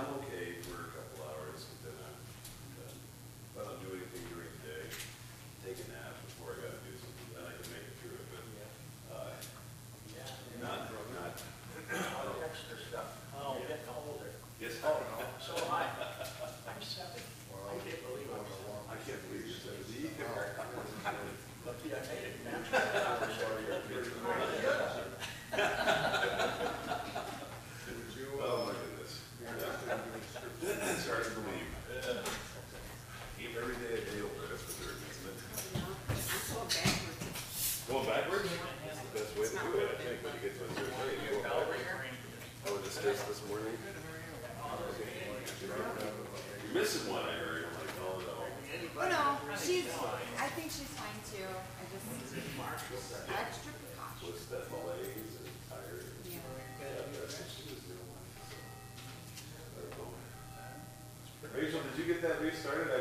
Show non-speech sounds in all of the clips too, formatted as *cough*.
I'm okay for a couple started, I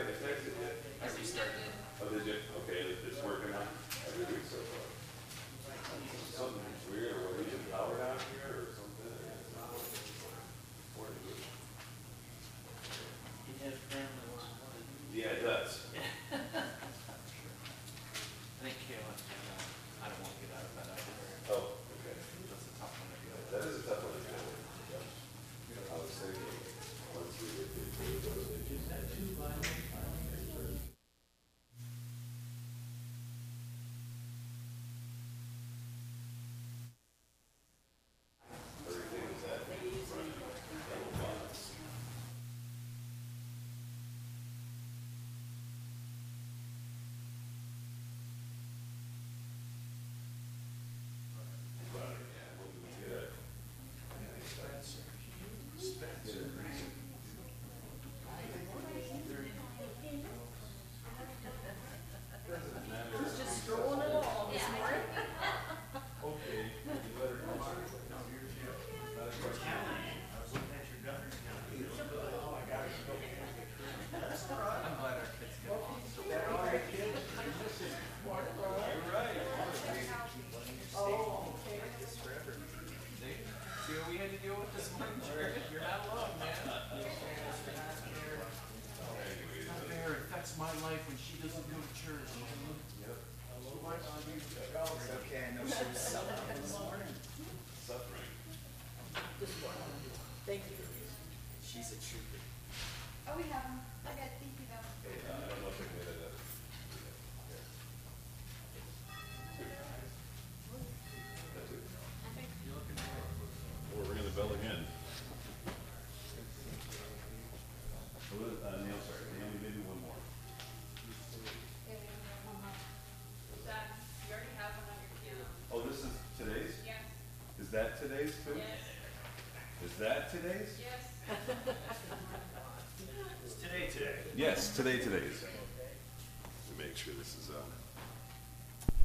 today's too? Yes. Is that today's? Yes. *laughs* It's today, today. Yes, today, today's. Let me make sure this is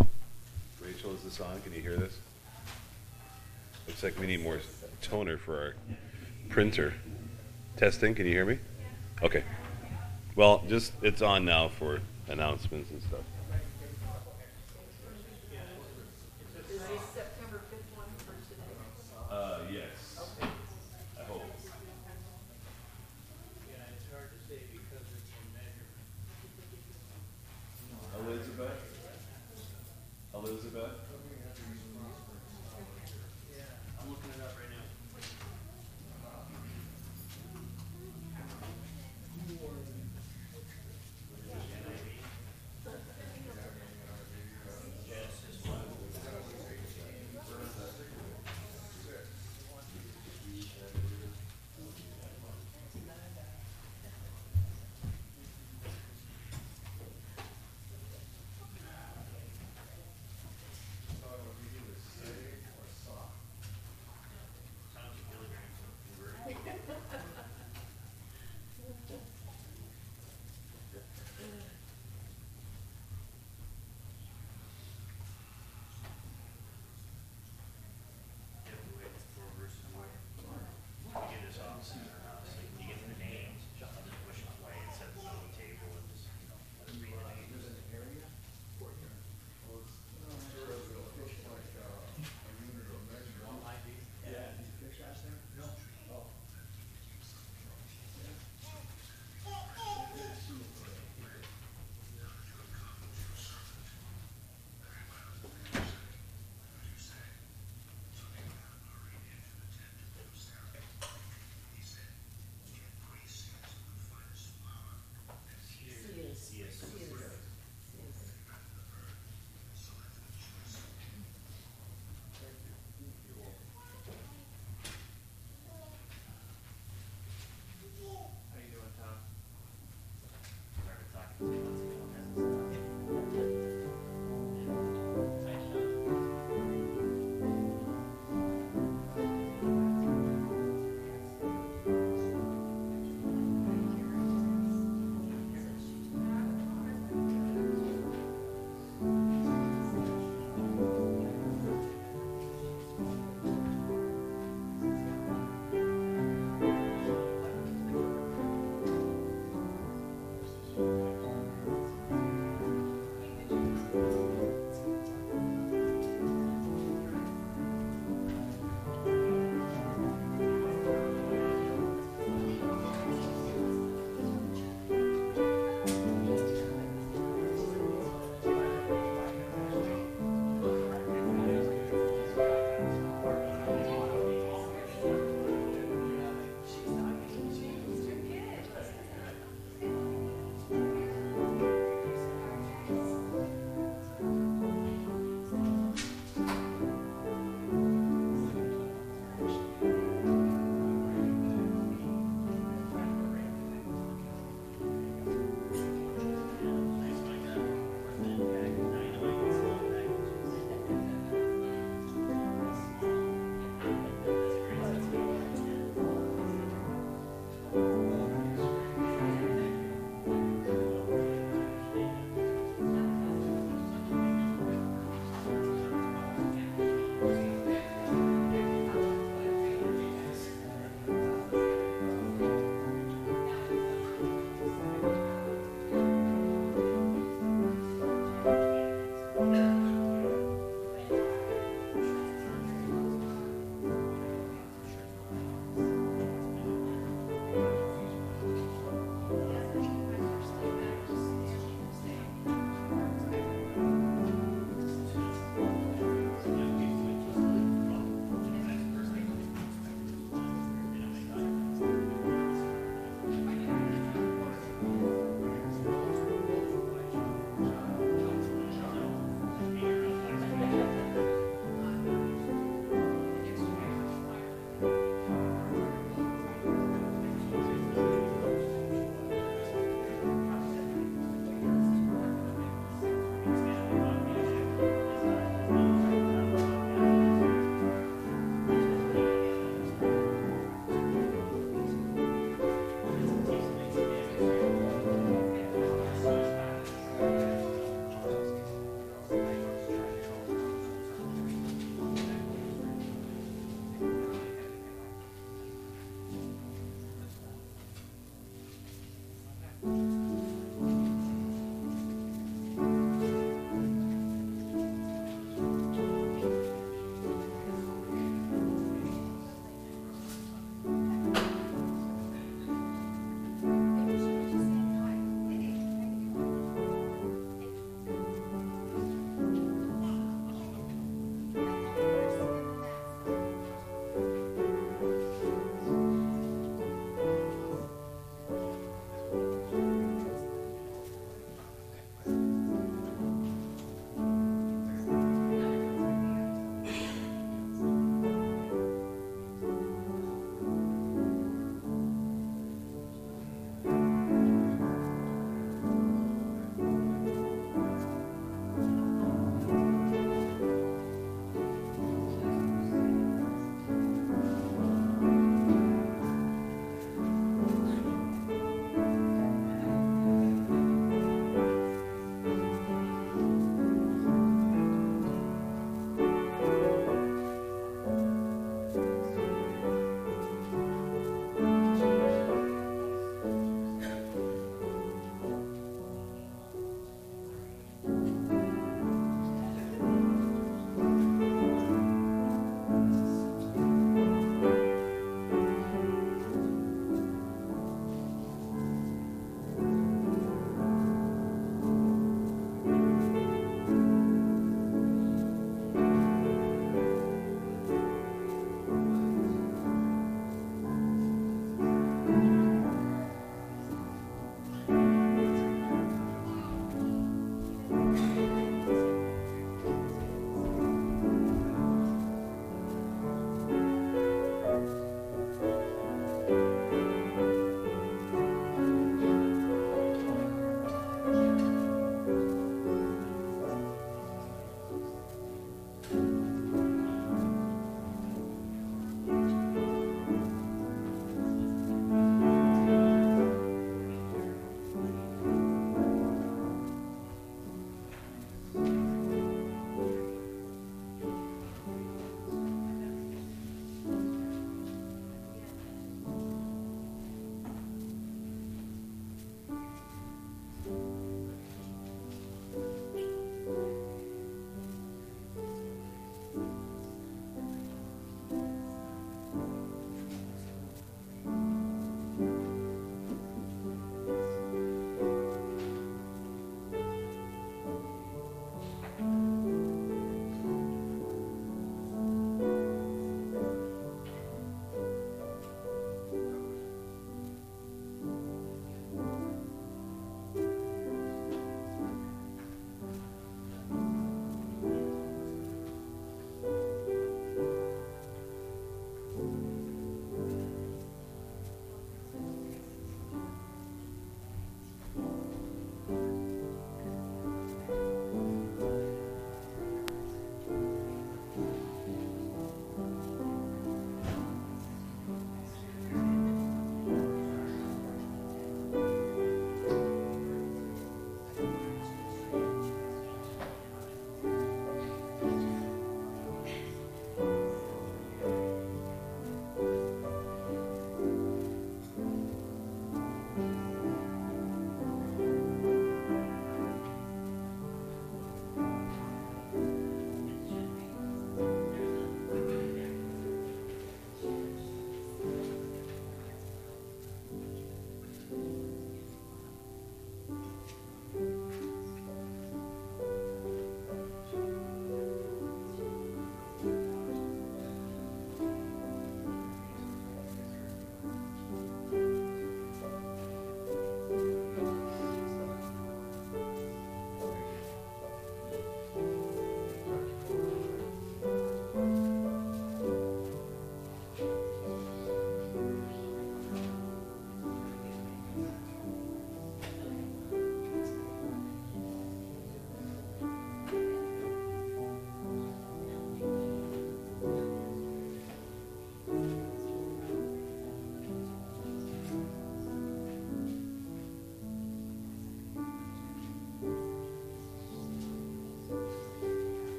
on. Rachel, is this on? Can you hear this? Looks like we need more toner for our printer. Testing, can you hear me? Okay. Well, just, it's on now for announcements and stuff.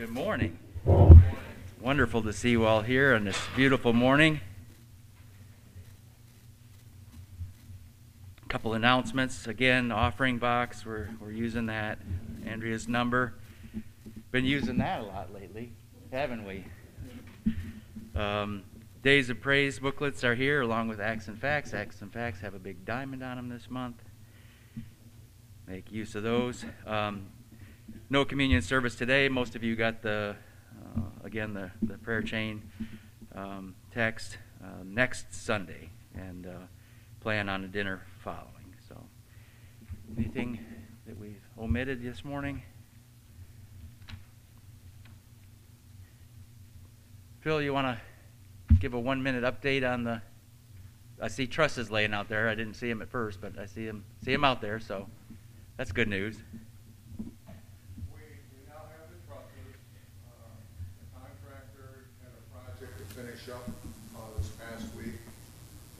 Good morning. Wonderful to see you all here on this beautiful morning. A Couple announcements. Again, offering box, we're, we're using that. Andrea's number. Been using that a lot lately, haven't we? Um, Days of Praise booklets are here along with Acts and Facts. Acts and Facts have a big diamond on them this month. Make use of those. Um, no communion service today. Most of you got the, uh, again, the, the prayer chain um, text uh, next Sunday and uh, plan on a dinner following. So, anything that we've omitted this morning? Phil, you want to give a one minute update on the? I see trusses laying out there. I didn't see him at first, but I see him see him out there. So, that's good news. We, we now have the trusses. Uh, The contractor had a project to finish up, uh, this past week,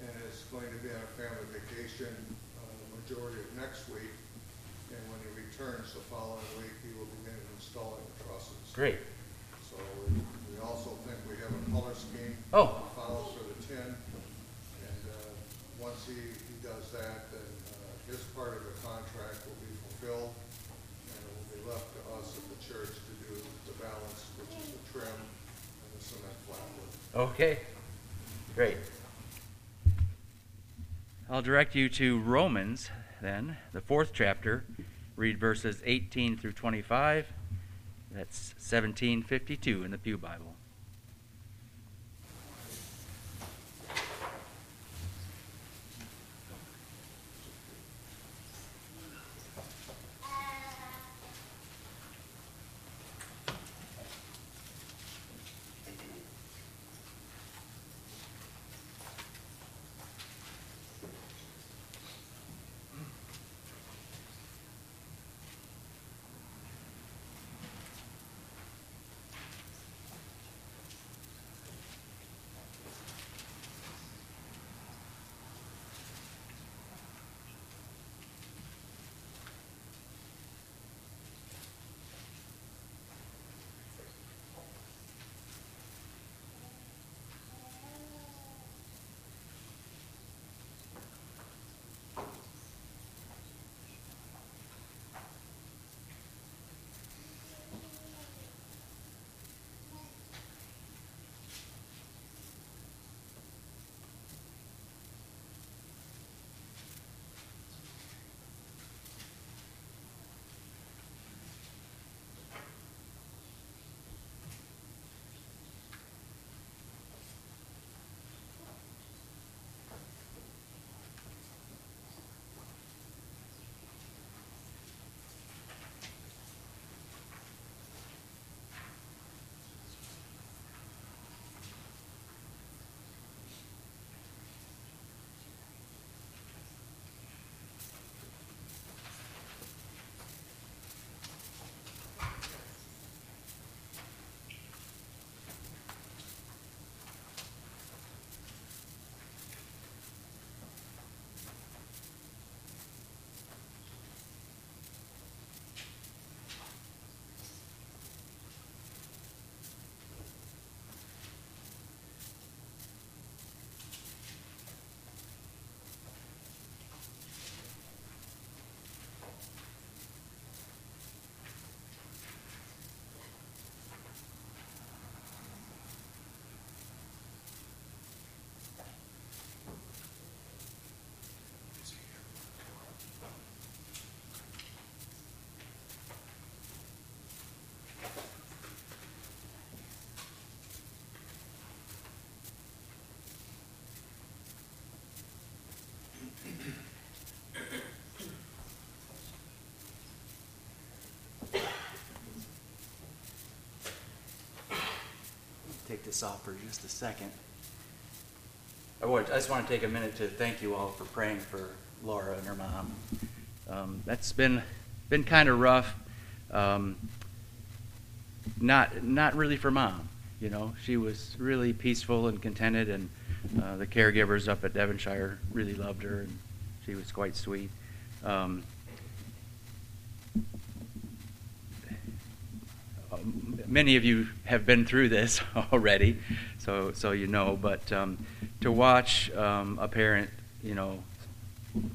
and is going to be on a family vacation, uh, the majority of next week. And when he returns the following week, he will begin installing the trusses. Great. So we, we also think we have a color scheme. Oh. to Follow for the tin, and, uh, once he, he does that, then, uh, his part of the contract will be fulfilled, and it will be left to us at the church to do the balance, which is the trim and the cement flatwork. Okay. Great. I'll direct you to Romans, then, the fourth chapter. Read verses 18 through 25. That's 1752 in the Pew Bible. Take this off for just a second. I, just want to take a minute to thank you all for praying for Laura and her mom. Um, that's been been kind of rough. Um, not not really for mom. You know, she was really peaceful and contented, and uh, the caregivers up at Devonshire really loved her, and she was quite sweet. Um, um, many of you have been through this *laughs* already, so so you know. But um, to watch um, a parent, you know,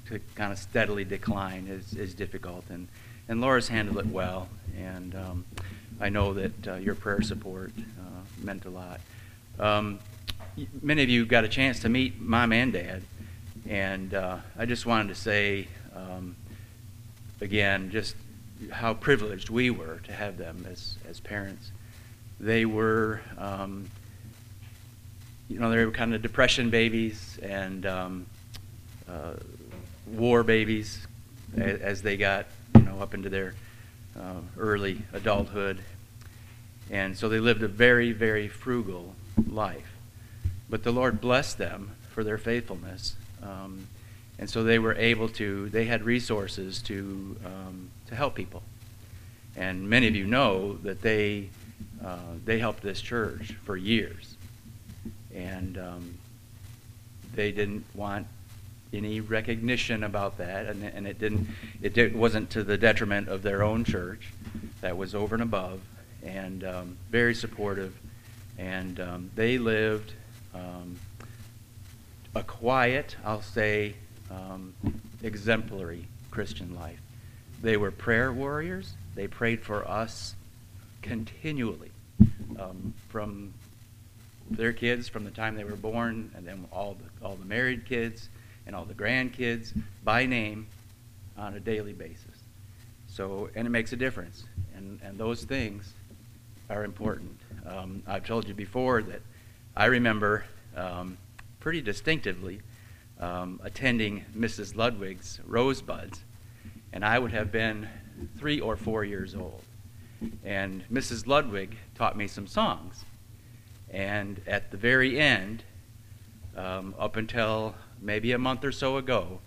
to kind of steadily decline is, is difficult, and and Laura's handled it well, and um, I know that uh, your prayer support uh, meant a lot. Um, many of you got a chance to meet mom and dad, and uh, I just wanted to say um, again just how privileged we were to have them as as parents. They were. Um, you know, they were kind of depression babies and um, uh, war babies as, as they got, you know, up into their uh, early adulthood. And so they lived a very, very frugal life. But the Lord blessed them for their faithfulness. Um, and so they were able to, they had resources to, um, to help people. And many of you know that they, uh, they helped this church for years and um, they didn't want any recognition about that, and, and it didn't. It did, wasn't to the detriment of their own church. That was over and above, and um, very supportive. And um, they lived um, a quiet, I'll say, um, exemplary Christian life. They were prayer warriors. They prayed for us continually, um, from their kids from the time they were born, and then all the, all the married kids and all the grandkids by name on a daily basis. So, and it makes a difference, and, and those things are important. Um, I've told you before that I remember um, pretty distinctively um, attending Mrs. Ludwig's Rosebuds, and I would have been three or four years old. And Mrs. Ludwig taught me some songs. And at the very end, um, up until maybe a month or so ago,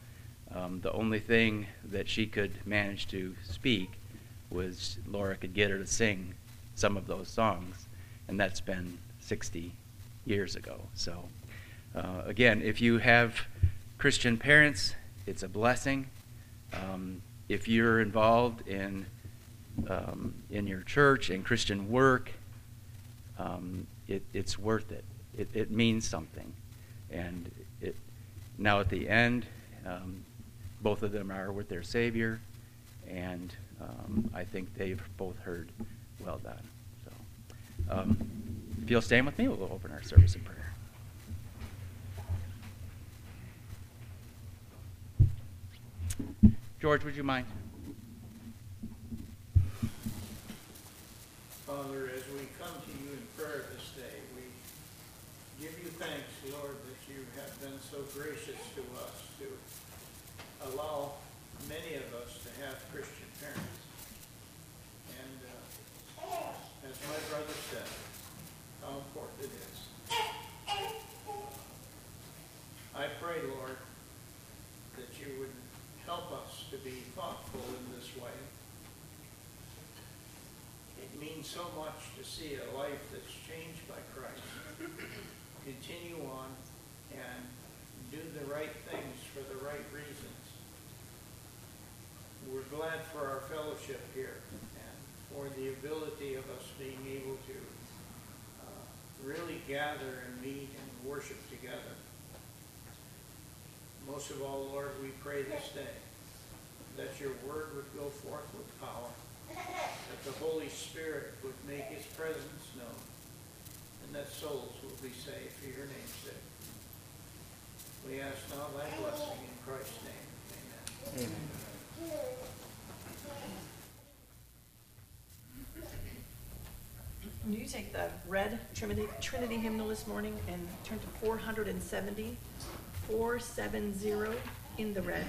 um, the only thing that she could manage to speak was Laura could get her to sing some of those songs, and that's been 60 years ago. So, uh, again, if you have Christian parents, it's a blessing. Um, if you're involved in um, in your church and Christian work, um, it, it's worth it. it. It means something. And it, now at the end, um, both of them are with their Savior, and um, I think they've both heard, well done. So, um, if you'll stand with me, we'll open our service in prayer. George, would you mind? Father, as we come to you in prayer this day, we give you thanks, Lord, that you have been so gracious to us to allow many of us to have Christian parents. And uh, as my brother said, how important it is. I pray, Lord, that you would help us to be thoughtful in this way. It means so much to see a life that's changed by Christ. Continue on and do the right things for the right reasons. We're glad for our fellowship here and for the ability of us being able to uh, really gather and meet and worship together. Most of all, Lord, we pray this day that your word would go forth with power, that the Holy Spirit would make his presence known, and that souls will be saved for your name's sake. We ask now thy blessing in Christ's name. Amen. Amen. You take the red Trinity, Trinity hymnal this morning and turn to 470, 470 in the red?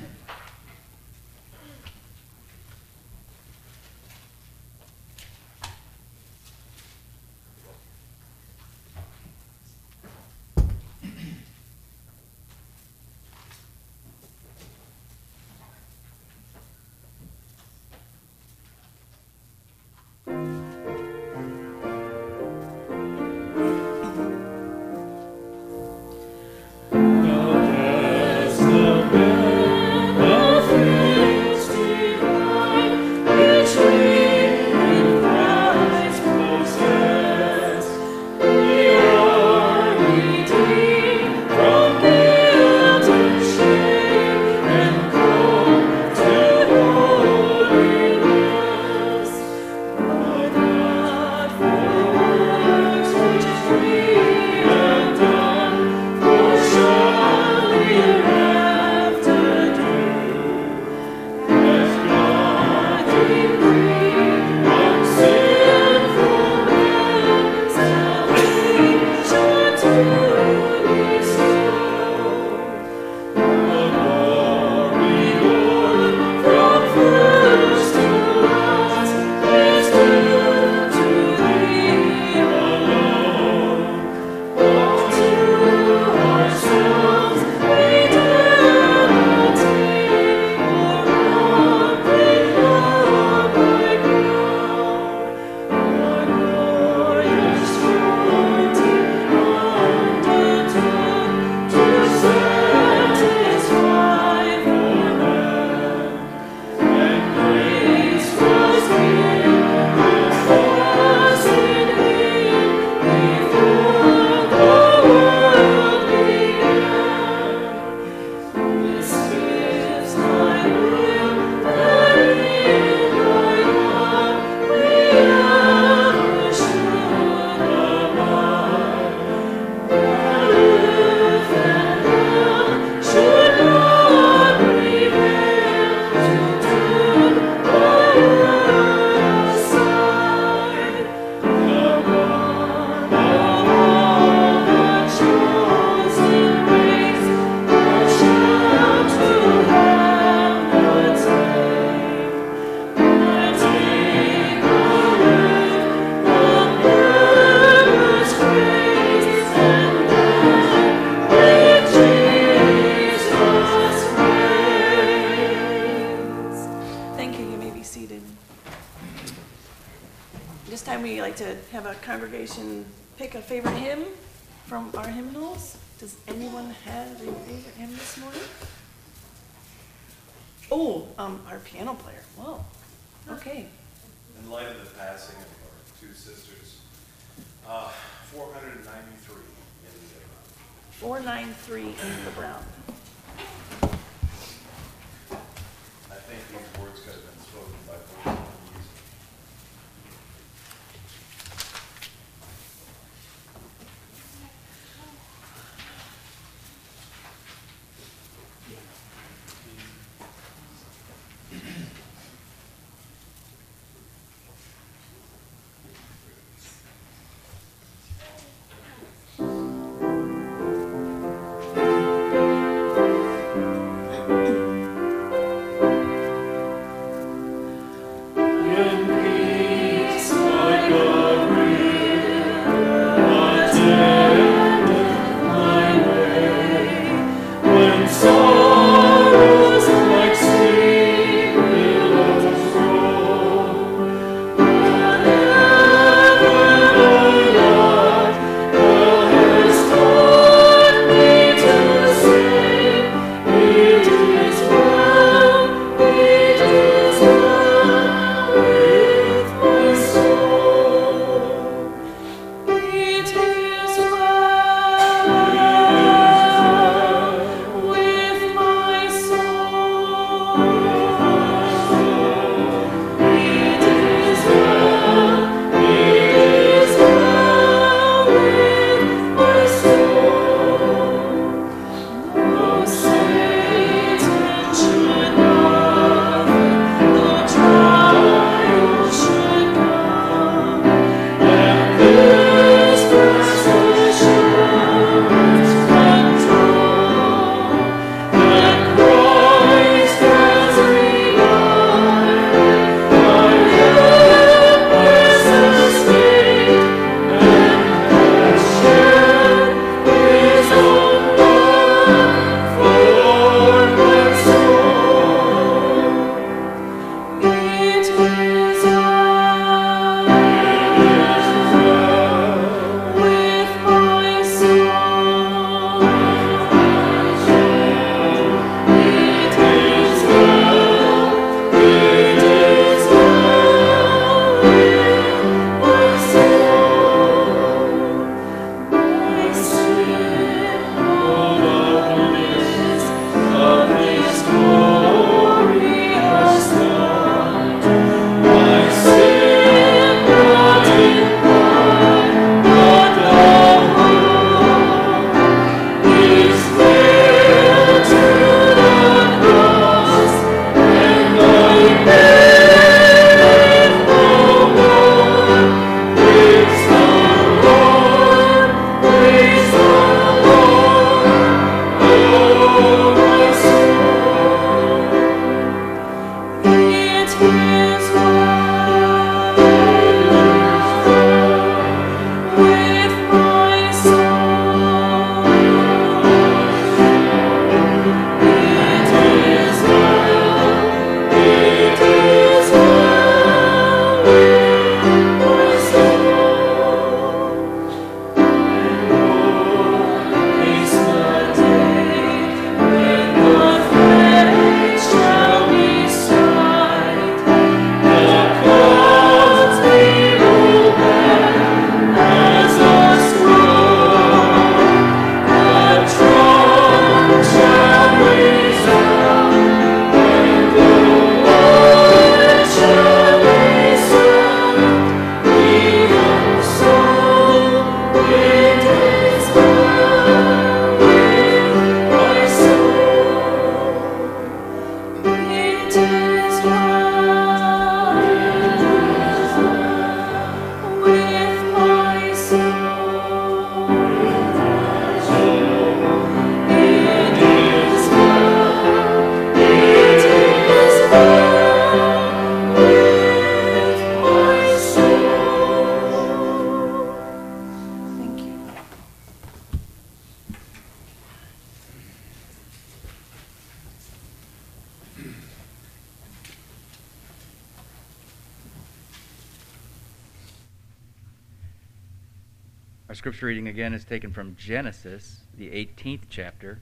Our scripture reading again is taken from Genesis, the 18th chapter.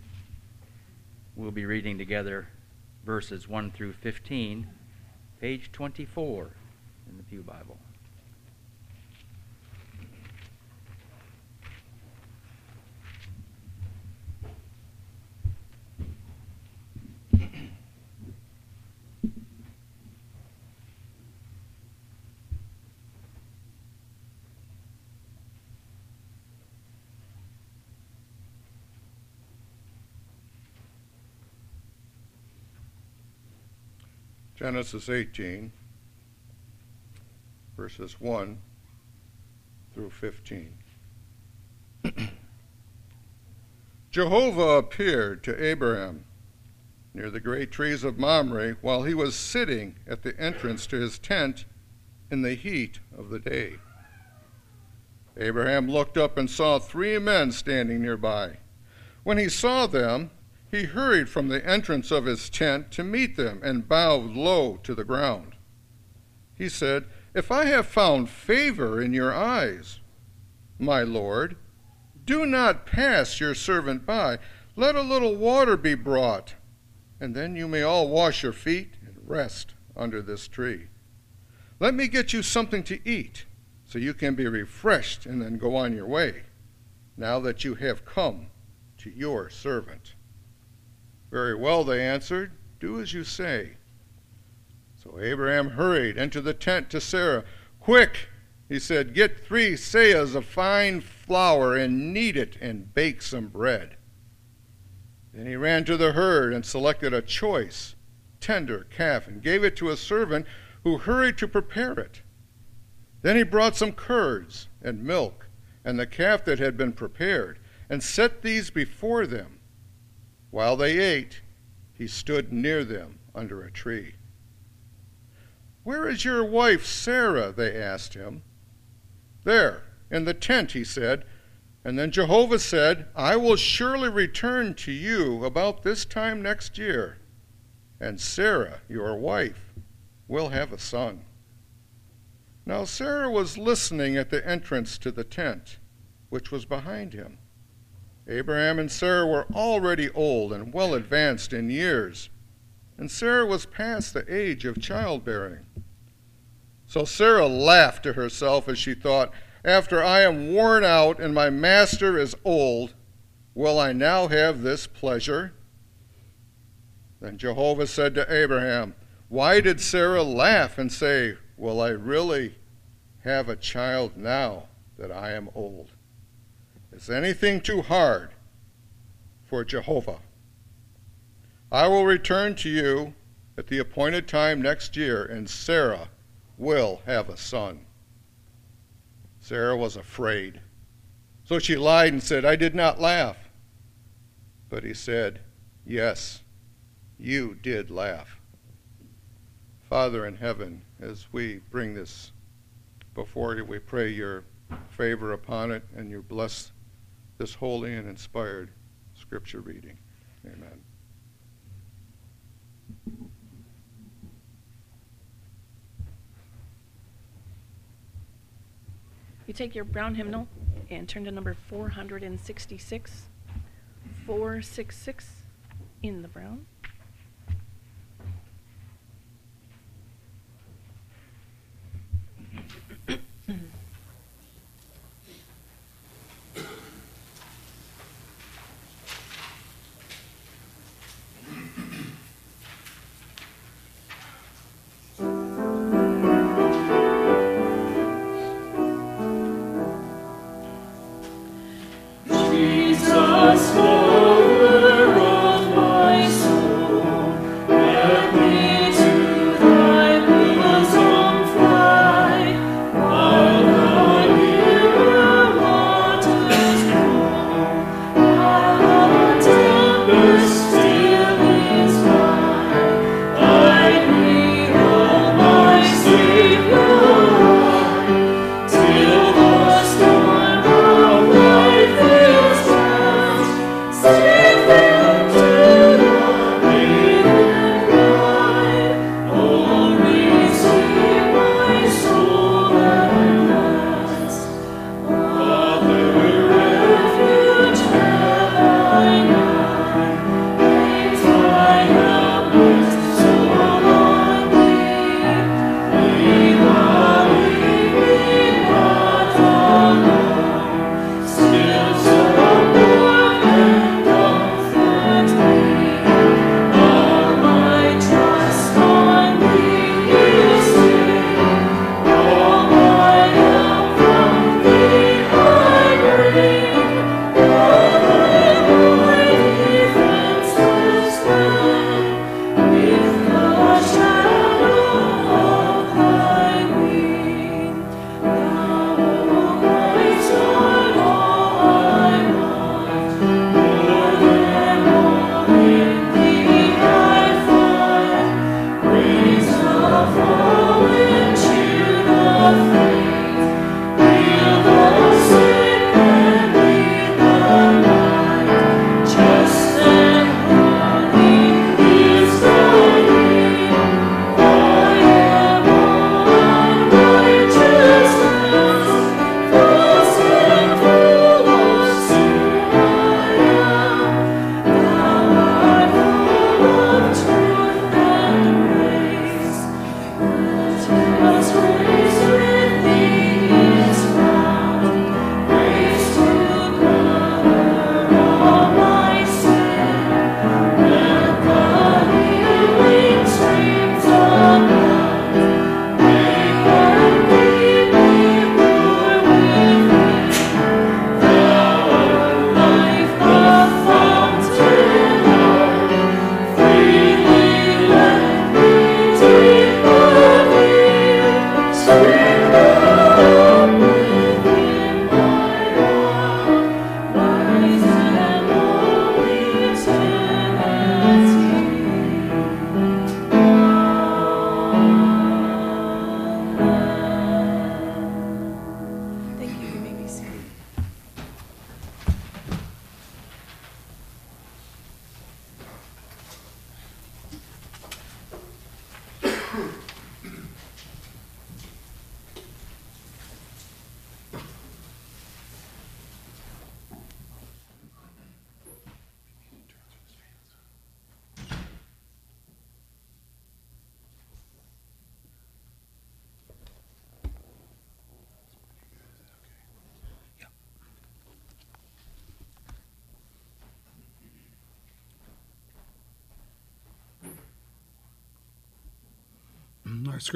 We'll be reading together verses 1 through 15, page 24 in the Pew Bible. Genesis 18, verses 1 through 15. *clears throat* Jehovah appeared to Abraham near the great trees of Mamre while he was sitting at the entrance to his tent in the heat of the day. Abraham looked up and saw three men standing nearby. When he saw them, he hurried from the entrance of his tent to meet them and bowed low to the ground. He said, If I have found favor in your eyes, my Lord, do not pass your servant by. Let a little water be brought, and then you may all wash your feet and rest under this tree. Let me get you something to eat, so you can be refreshed and then go on your way, now that you have come to your servant. Very well, they answered. Do as you say. So Abraham hurried into the tent to Sarah. Quick, he said, get three seahs of fine flour and knead it and bake some bread. Then he ran to the herd and selected a choice, tender calf and gave it to a servant who hurried to prepare it. Then he brought some curds and milk and the calf that had been prepared and set these before them. While they ate, he stood near them under a tree. Where is your wife Sarah? They asked him. There, in the tent, he said. And then Jehovah said, I will surely return to you about this time next year, and Sarah, your wife, will have a son. Now Sarah was listening at the entrance to the tent, which was behind him. Abraham and Sarah were already old and well advanced in years, and Sarah was past the age of childbearing. So Sarah laughed to herself as she thought, After I am worn out and my master is old, will I now have this pleasure? Then Jehovah said to Abraham, Why did Sarah laugh and say, Will I really have a child now that I am old? Is anything too hard for Jehovah? I will return to you at the appointed time next year, and Sarah will have a son. Sarah was afraid. So she lied and said, I did not laugh. But he said, Yes, you did laugh. Father in heaven, as we bring this before you, we pray your favor upon it and your bless this holy and inspired scripture reading. Amen. You take your brown hymnal and turn to number 466. 466 in the brown.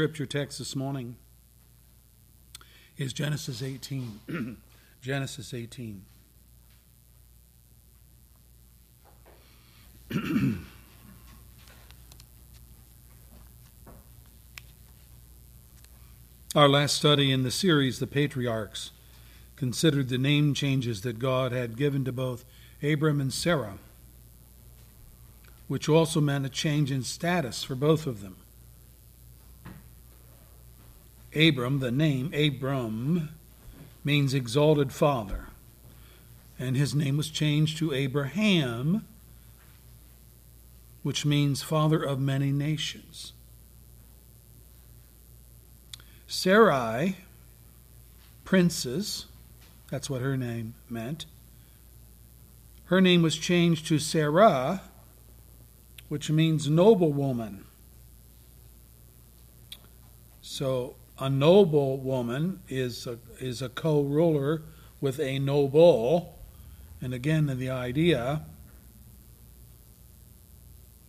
Scripture text this morning is Genesis 18. *clears throat* Genesis 18. *clears throat* Our last study in the series, The Patriarchs, considered the name changes that God had given to both Abram and Sarah, which also meant a change in status for both of them. Abram, the name Abram, means exalted father, and his name was changed to Abraham, which means father of many nations. Sarai, princess, that's what her name meant. Her name was changed to Sarah, which means noble woman. So a noble woman is a, is a co-ruler with a noble, and again the idea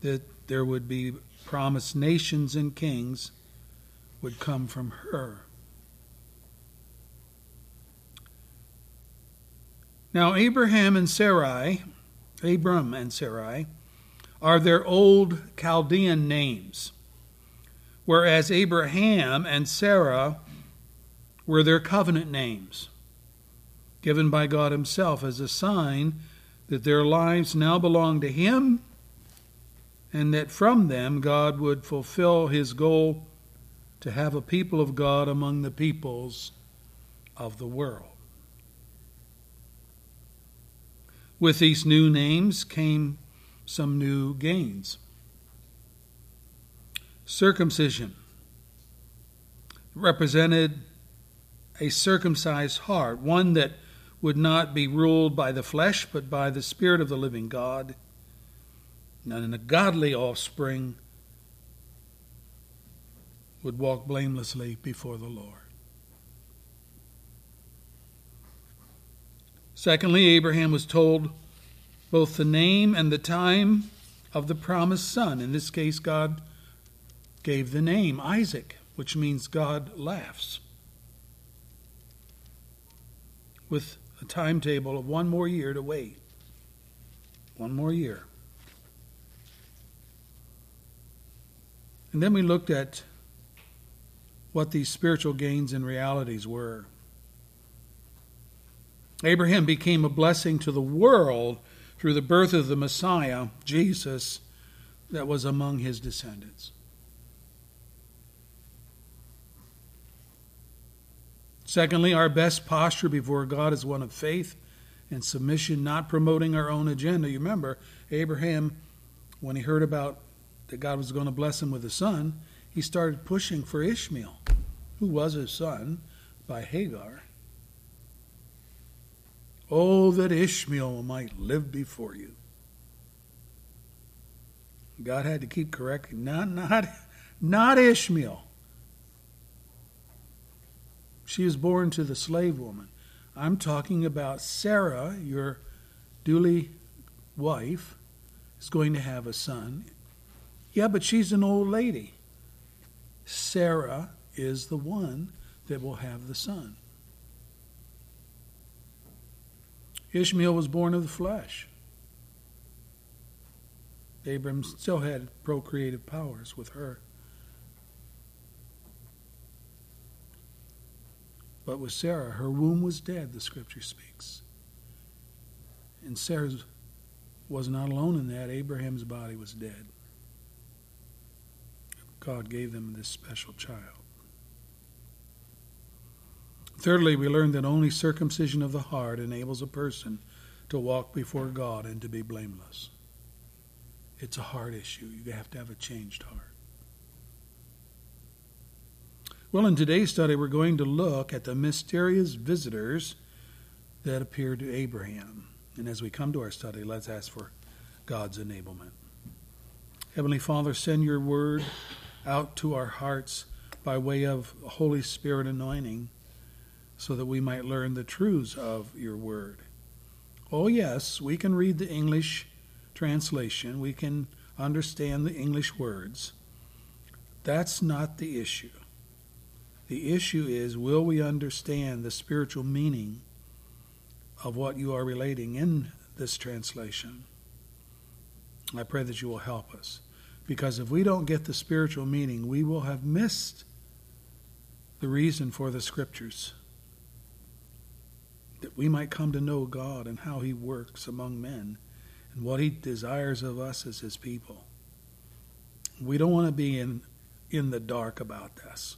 that there would be promised nations and kings would come from her. Now, Abraham and Sarai, Abram and Sarai, are their old Chaldean names, whereas Abraham and Sarah were their covenant names, given by God Himself as a sign that their lives now belong to Him and that from them God would fulfill His goal to have a people of God among the peoples of the world. With these new names came some new gains. Circumcision represented a circumcised heart, one that would not be ruled by the flesh, but by the Spirit of the living God, and a godly offspring would walk blamelessly before the Lord. Secondly, Abraham was told both the name and the time of the promised son. In this case, God gave the name Isaac, which means God laughs, with a timetable of one more year to wait. One more year. And then we looked at what these spiritual gains and realities were. Abraham became a blessing to the world through the birth of the Messiah, Jesus, that was among his descendants. Secondly, our best posture before God is one of faith and submission, not promoting our own agenda. You remember, Abraham, when he heard about that God was going to bless him with a son, he started pushing for Ishmael, who was his son by Hagar. Oh, that Ishmael might live before you. God had to keep correcting, not, not, not Ishmael. She is born to the slave woman. I'm talking about Sarah, your duly wife, is going to have a son. Yeah, but she's an old lady. Sarah is the one that will have the son. Ishmael was born of the flesh. Abram still had procreative powers with her. But with Sarah, her womb was dead, the scripture speaks. And Sarah was not alone in that. Abraham's body was dead. God gave them this special child. Thirdly, we learned that only circumcision of the heart enables a person to walk before God and to be blameless. It's a heart issue. You have to have a changed heart. Well, in today's study, we're going to look at the mysterious visitors that appeared to Abraham. And as we come to our study, let's ask for God's enablement. Heavenly Father, send your word out to our hearts by way of Holy Spirit anointing so that we might learn the truths of your word. Oh, yes, we can read the English translation, we can understand the English words, That's not the issue. The issue is will we understand the spiritual meaning of what you are relating in this translation? I pray that you will help us. Because if we don't get the spiritual meaning, we will have missed the reason for the scriptures. That we might come to know God and how He works among men and what He desires of us as His people. We don't want to be in, in the dark about this.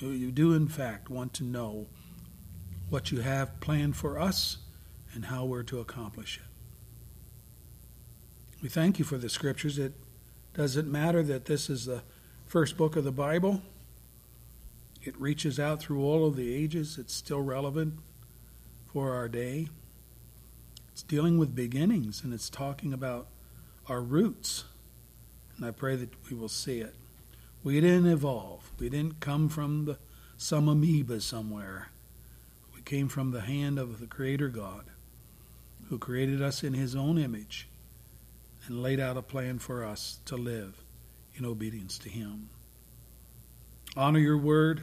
You do, in fact, want to know what you have planned for us and how we're to accomplish it. We thank you for the scriptures. It doesn't matter that this is the first book of the Bible. It reaches out through all of the ages. It's still relevant for our day. It's dealing with beginnings and it's talking about our roots. And I pray that we will see it. We didn't evolve. We didn't come from the, some amoeba somewhere. We came from the hand of the Creator God, who created us in His own image and laid out a plan for us to live in obedience to Him. Honor your word,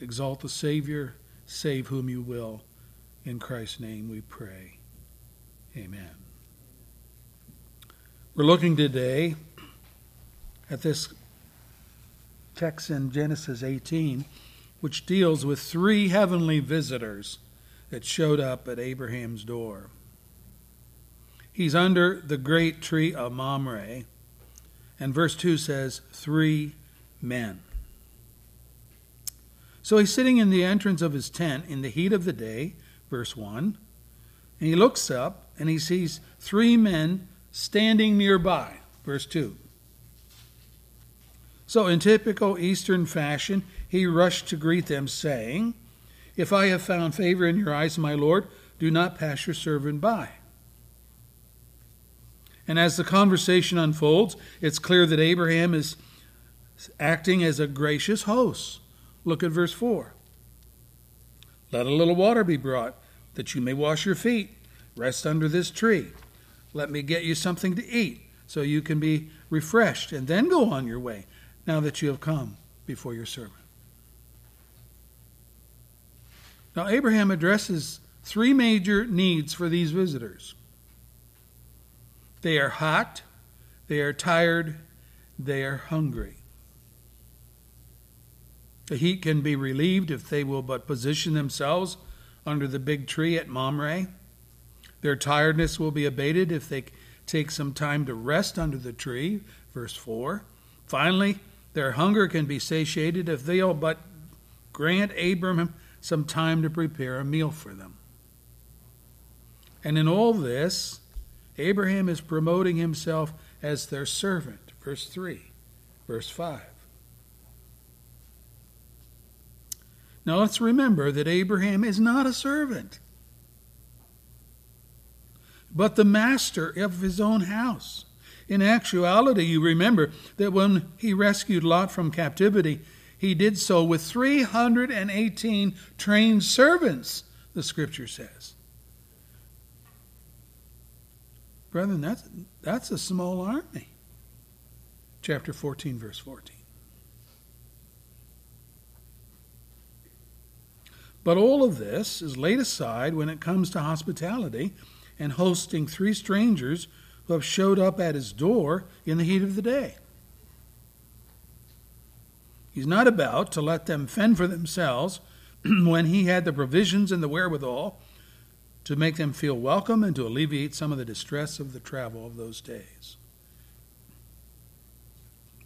exalt the Savior, save whom you will. In Christ's name we pray. Amen. We're looking today at this text in Genesis 18, which deals with three heavenly visitors that showed up at Abraham's door. He's under the great tree of Mamre, and verse 2 says, Three men. So he's sitting in the entrance of his tent in the heat of the day, verse 1, and he looks up and he sees three men standing nearby, verse 2. So, in typical Eastern fashion, he rushed to greet them, saying, If I have found favor in your eyes, my Lord, do not pass your servant by. And as the conversation unfolds, it's clear that Abraham is acting as a gracious host. Look at verse 4. Let a little water be brought, that you may wash your feet. Rest under this tree. Let me get you something to eat, so you can be refreshed, and then go on your way, now that you have come before your servant. Now, Abraham addresses three major needs for these visitors they are hot, they are tired, they are hungry. The heat can be relieved if they will but position themselves under the big tree at Mamre. Their tiredness will be abated if they take some time to rest under the tree, verse 4. Finally, their hunger can be satiated if they'll but grant Abram some time to prepare a meal for them. And in all this, Abraham is promoting himself as their servant. Verse 3, verse 5. Now let's remember that Abraham is not a servant, but the master of his own house. In actuality, you remember that when he rescued Lot from captivity, he did so with 318 trained servants, the scripture says. Brethren, that's, that's a small army. Chapter 14, verse 14. But all of this is laid aside when it comes to hospitality and hosting three strangers who have showed up at his door in the heat of the day. He's not about to let them fend for themselves *clears throat* when he had the provisions and the wherewithal to make them feel welcome and to alleviate some of the distress of the travel of those days.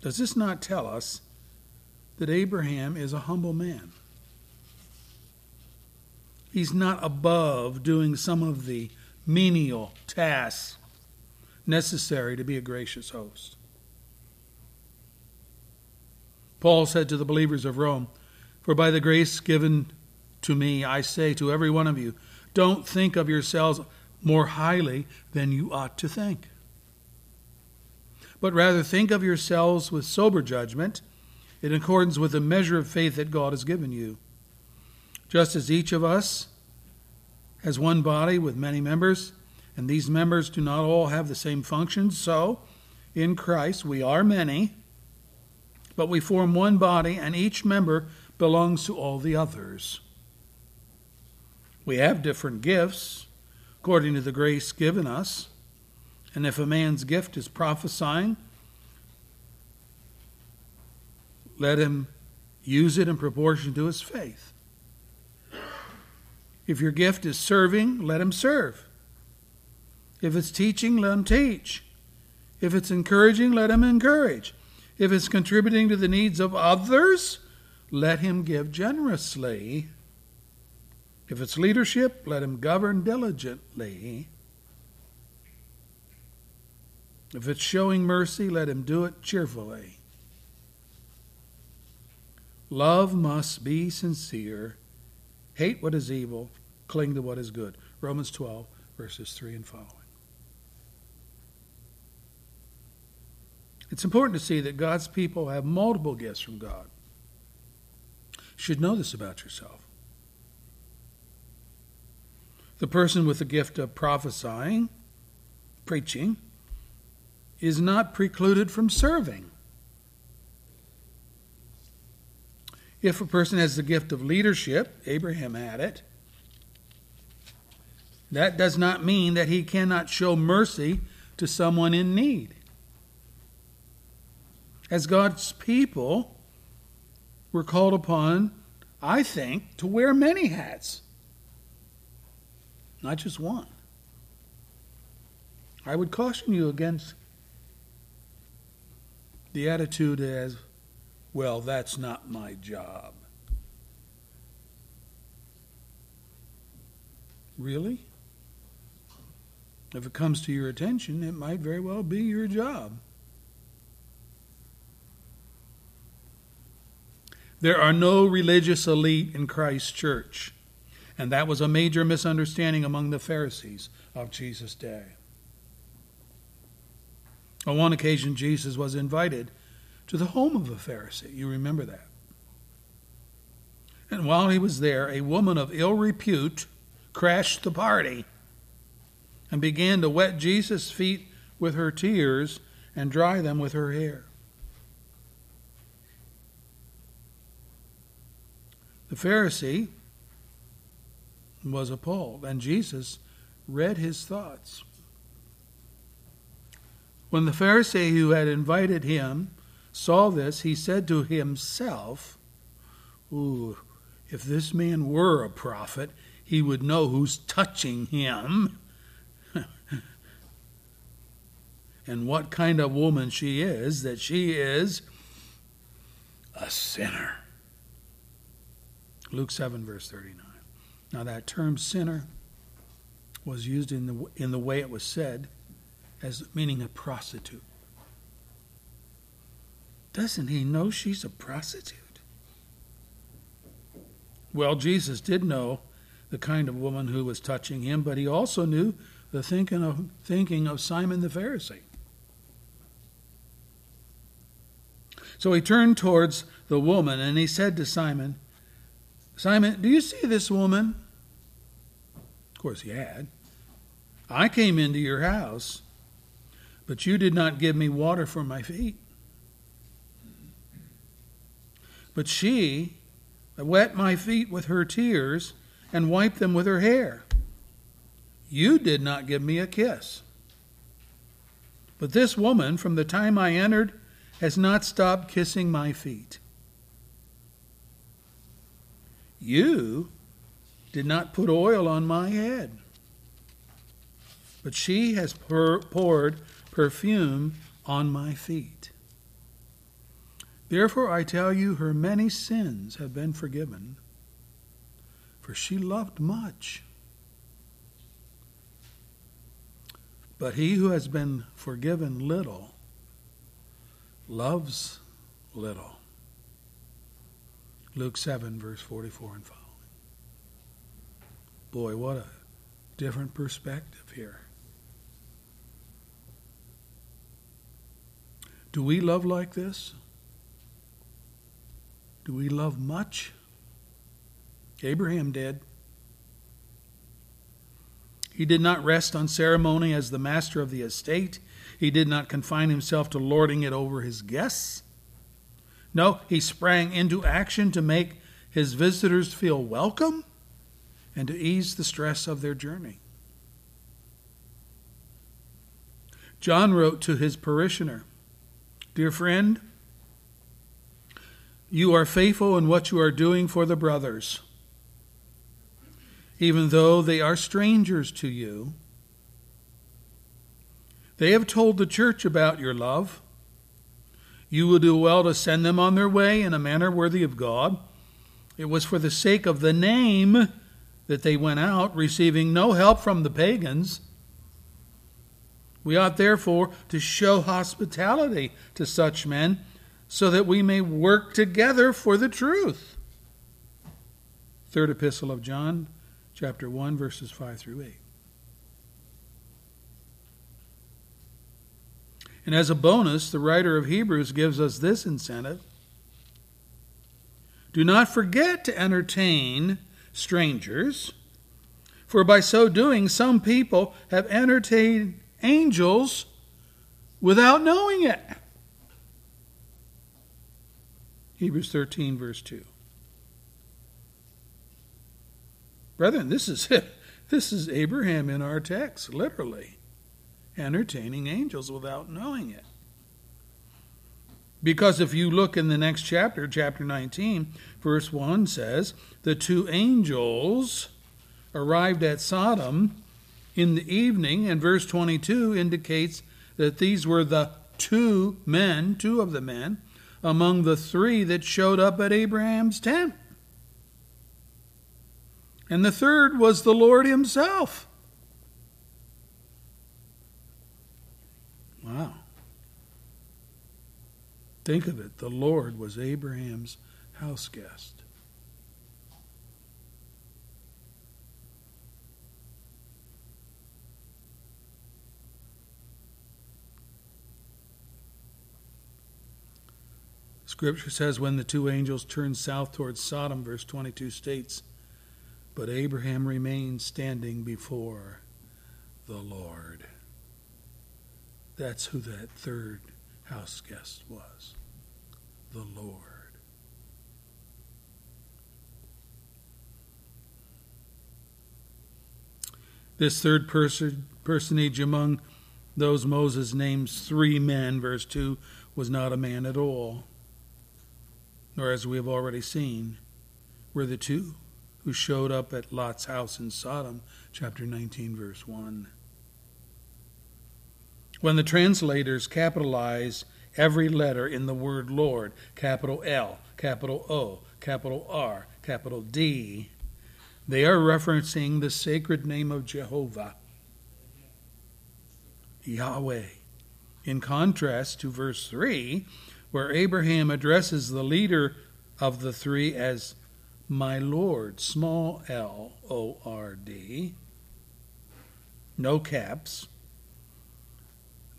Does this not tell us that Abraham is a humble man? He's not above doing some of the menial tasks necessary to be a gracious host. Paul said to the believers of Rome, For by the grace given to me, I say to every one of you, don't think of yourselves more highly than you ought to think. But rather think of yourselves with sober judgment, in accordance with the measure of faith that God has given you. Just as each of us has one body with many members, and these members do not all have the same functions, so in Christ we are many, but we form one body, and each member belongs to all the others. We have different gifts according to the grace given us. And if a man's gift is prophesying, let him use it in proportion to his faith. If your gift is serving, let him serve. If it's teaching, let him teach. If it's encouraging, let him encourage. If it's contributing to the needs of others, let him give generously. If it's leadership, let him govern diligently. If it's showing mercy, let him do it cheerfully. Love must be sincere. Hate what is evil, cling to what is good. Romans 12, verses 3 and following. It's important to see that God's people have multiple gifts from God. You should know this about yourself. The person with the gift of prophesying, preaching, is not precluded from serving. If a person has the gift of leadership, Abraham had it, that does not mean that he cannot show mercy to someone in need. As God's people, we're called upon, I think, to wear many hats, not just one. I would caution you against the attitude as, well, that's not my job. Really? If it comes to your attention, it might very well be your job. There are no religious elite in Christ's church. And that was a major misunderstanding among the Pharisees of Jesus' day. On one occasion, Jesus was invited to the home of a Pharisee. You remember that. And while he was there, a woman of ill repute crashed the party and began to wet Jesus' feet with her tears and dry them with her hair. Pharisee was appalled, and Jesus read his thoughts. When the Pharisee who had invited him saw this, he said to himself, Ooh, if this man were a prophet, he would know who's touching him *laughs* and what kind of woman she is, that she is a sinner. Luke 7, verse 39. Now, that term sinner was used in the, in the way it was said as meaning a prostitute. Doesn't he know she's a prostitute? Well, Jesus did know the kind of woman who was touching him, but he also knew the thinking of, thinking of Simon the Pharisee. So he turned towards the woman and he said to Simon, Simon, do you see this woman? Of course, he had. I came into your house, but you did not give me water for my feet. But she wet my feet with her tears and wiped them with her hair. You did not give me a kiss. But this woman, from the time I entered, has not stopped kissing my feet. You did not put oil on my head, but she has poured perfume on my feet. Therefore, I tell you, her many sins have been forgiven, for she loved much. But he who has been forgiven little loves little. Luke 7, verse 44 and following. Boy, what a different perspective here. Do we love like this? Do we love much? Abraham did. He did not rest on ceremony as the master of the estate. He did not confine himself to lording it over his guests. No, he sprang into action to make his visitors feel welcome and to ease the stress of their journey. John wrote to his parishioner Dear friend, you are faithful in what you are doing for the brothers, even though they are strangers to you. They have told the church about your love. You will do well to send them on their way in a manner worthy of God. It was for the sake of the name that they went out, receiving no help from the pagans. We ought therefore to show hospitality to such men so that we may work together for the truth. Third Epistle of John, chapter 1, verses 5 through 8. And as a bonus, the writer of Hebrews gives us this incentive Do not forget to entertain strangers, for by so doing, some people have entertained angels without knowing it. Hebrews 13, verse 2. Brethren, this is. *laughs* This is Abraham in our text, literally. Entertaining angels without knowing it. Because if you look in the next chapter, chapter 19, verse 1 says, The two angels arrived at Sodom in the evening, and verse 22 indicates that these were the two men, two of the men, among the three that showed up at Abraham's tent. And the third was the Lord Himself. Think of it. The Lord was Abraham's house guest. Scripture says when the two angels turned south towards Sodom, verse 22 states, But Abraham remained standing before the Lord. That's who that third house guest was the Lord. This third person, personage among those Moses names three men, verse 2, was not a man at all nor as we have already seen, were the two who showed up at Lot's house in Sodom, chapter 19, verse 1. When the translators capitalize every letter in the word Lord, capital L, capital O, capital R, capital D, they are referencing the sacred name of Jehovah, Yahweh. In contrast to verse 3, where Abraham addresses the leader of the three as my Lord, small l O R D, no caps.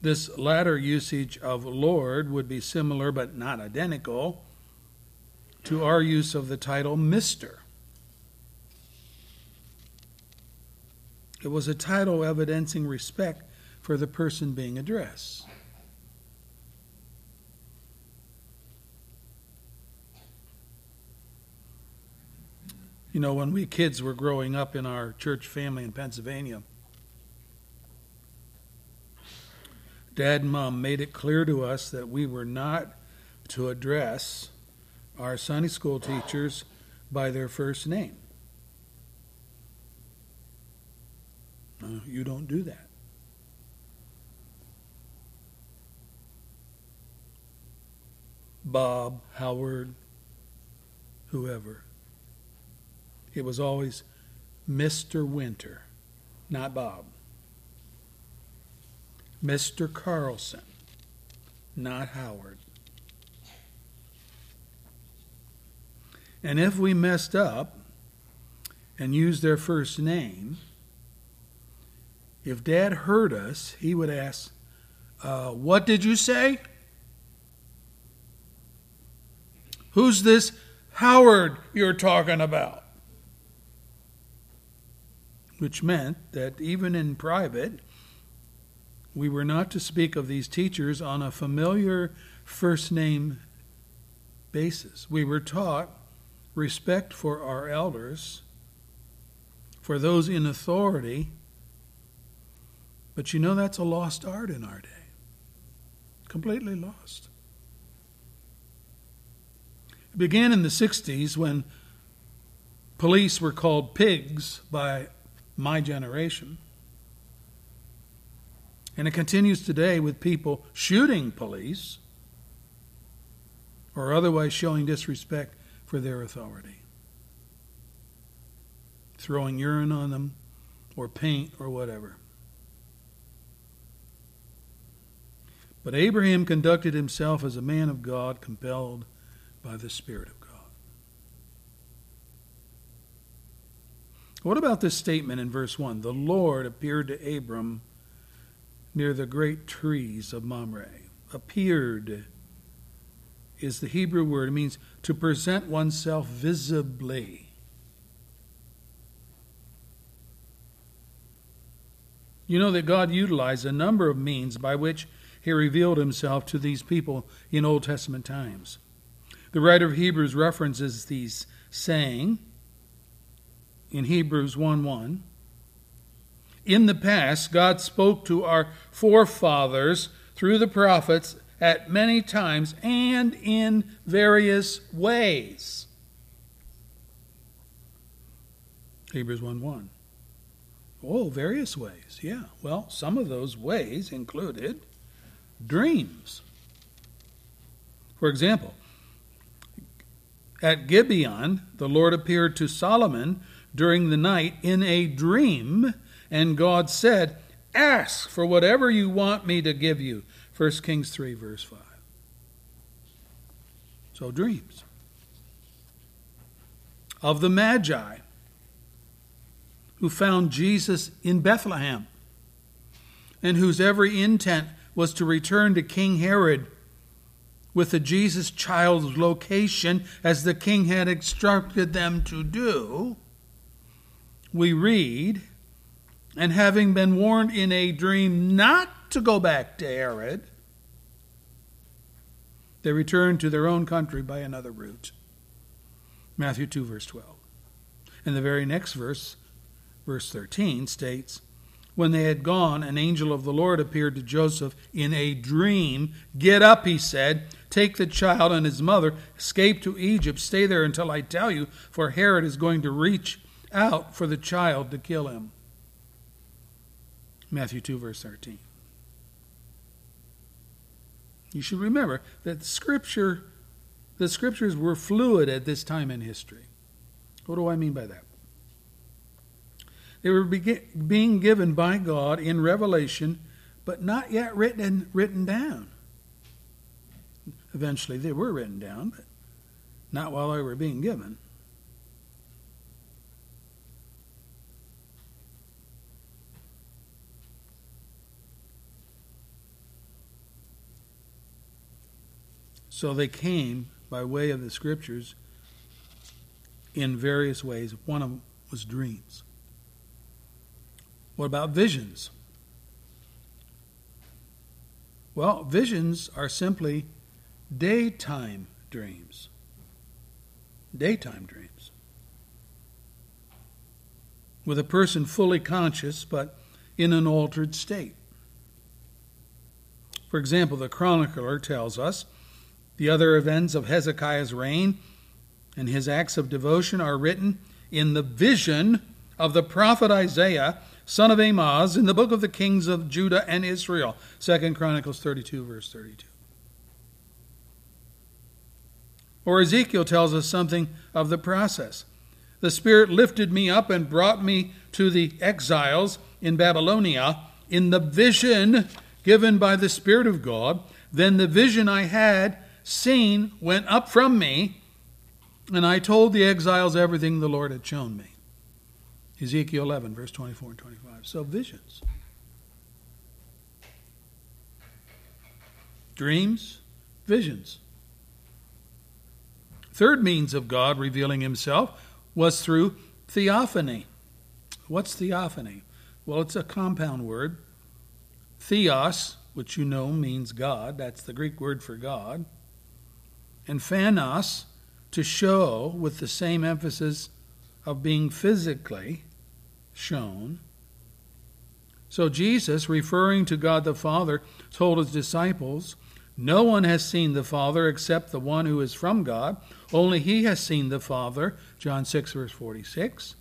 This latter usage of Lord would be similar but not identical to our use of the title Mr. It was a title evidencing respect for the person being addressed. You know, when we kids were growing up in our church family in Pennsylvania, Dad and Mom made it clear to us that we were not to address our Sunday school teachers by their first name. Uh, you don't do that. Bob, Howard, whoever. It was always Mr. Winter, not Bob. Mr. Carlson, not Howard. And if we messed up and used their first name, if Dad heard us, he would ask, uh, What did you say? Who's this Howard you're talking about? which meant that even in private, we were not to speak of these teachers on a familiar first name basis. We were taught respect for our elders, for those in authority, but you know that's a lost art in our day. Completely lost. It began in the 60s when police were called pigs by my generation. And it continues today with people shooting police or otherwise showing disrespect for their authority, throwing urine on them or paint or whatever. But Abraham conducted himself as a man of God, compelled by the Spirit of God. What about this statement in verse 1? The Lord appeared to Abram near the great trees of Mamre. Appeared is the Hebrew word. It means to present oneself visibly. You know that God utilized a number of means by which he revealed himself to these people in Old Testament times. The writer of Hebrews references these, saying in Hebrews 1 1, in the past, God spoke to our forefathers through the prophets at many times and in various ways. Hebrews 1 1. Oh, various ways. Yeah. Well, some of those ways included dreams. For example, at Gibeon, the Lord appeared to Solomon during the night in a dream, and God said, Ask for whatever you want me to give you. 1 Kings 3, verse 5. So, dreams. Of the Magi who found Jesus in Bethlehem and whose every intent was to return to King Herod with the Jesus child's location as the king had instructed them to do, we read, and having been warned in a dream not to go back to Herod, they returned to their own country by another route. Matthew 2, verse 12. And the very next verse, verse 13, states, When they had gone, an angel of the Lord appeared to Joseph in a dream. Get up, he said, take the child and his mother, escape to Egypt, stay there until I tell you, for Herod is going to reach out for the child to kill him. Matthew 2, verse 13. You should remember that scripture the scriptures were fluid at this time in history. What do I mean by that? They were being given by God in revelation, but not yet written written down. Eventually, they were written down, but not while they were being given. So they came by way of the scriptures in various ways. One of them was dreams. What about visions? Well, visions are simply daytime dreams. Daytime dreams. With a person fully conscious but in an altered state. For example, the chronicler tells us the other events of Hezekiah's reign and his acts of devotion are written in the vision of the prophet Isaiah, son of Amoz, in the book of the kings of Judah and Israel. 2 Chronicles 32, verse 32. Or Ezekiel tells us something of the process. The Spirit lifted me up and brought me to the exiles in Babylonia in the vision given by the Spirit of God. Then the vision I had seen went up from me, and I told the exiles everything the Lord had shown me. Ezekiel 11, verse 24 and 25. So, visions. Dreams, visions. Third means of God revealing himself was through theophany. What's theophany? Well, it's a compound word. Theos, which you know means God, that's the Greek word for God and phanos to show with the same emphasis of being physically shown. So Jesus, referring to God the Father, told his disciples, No one has seen the Father except the one who is from God. Only he has seen the Father. John 6, verse 46.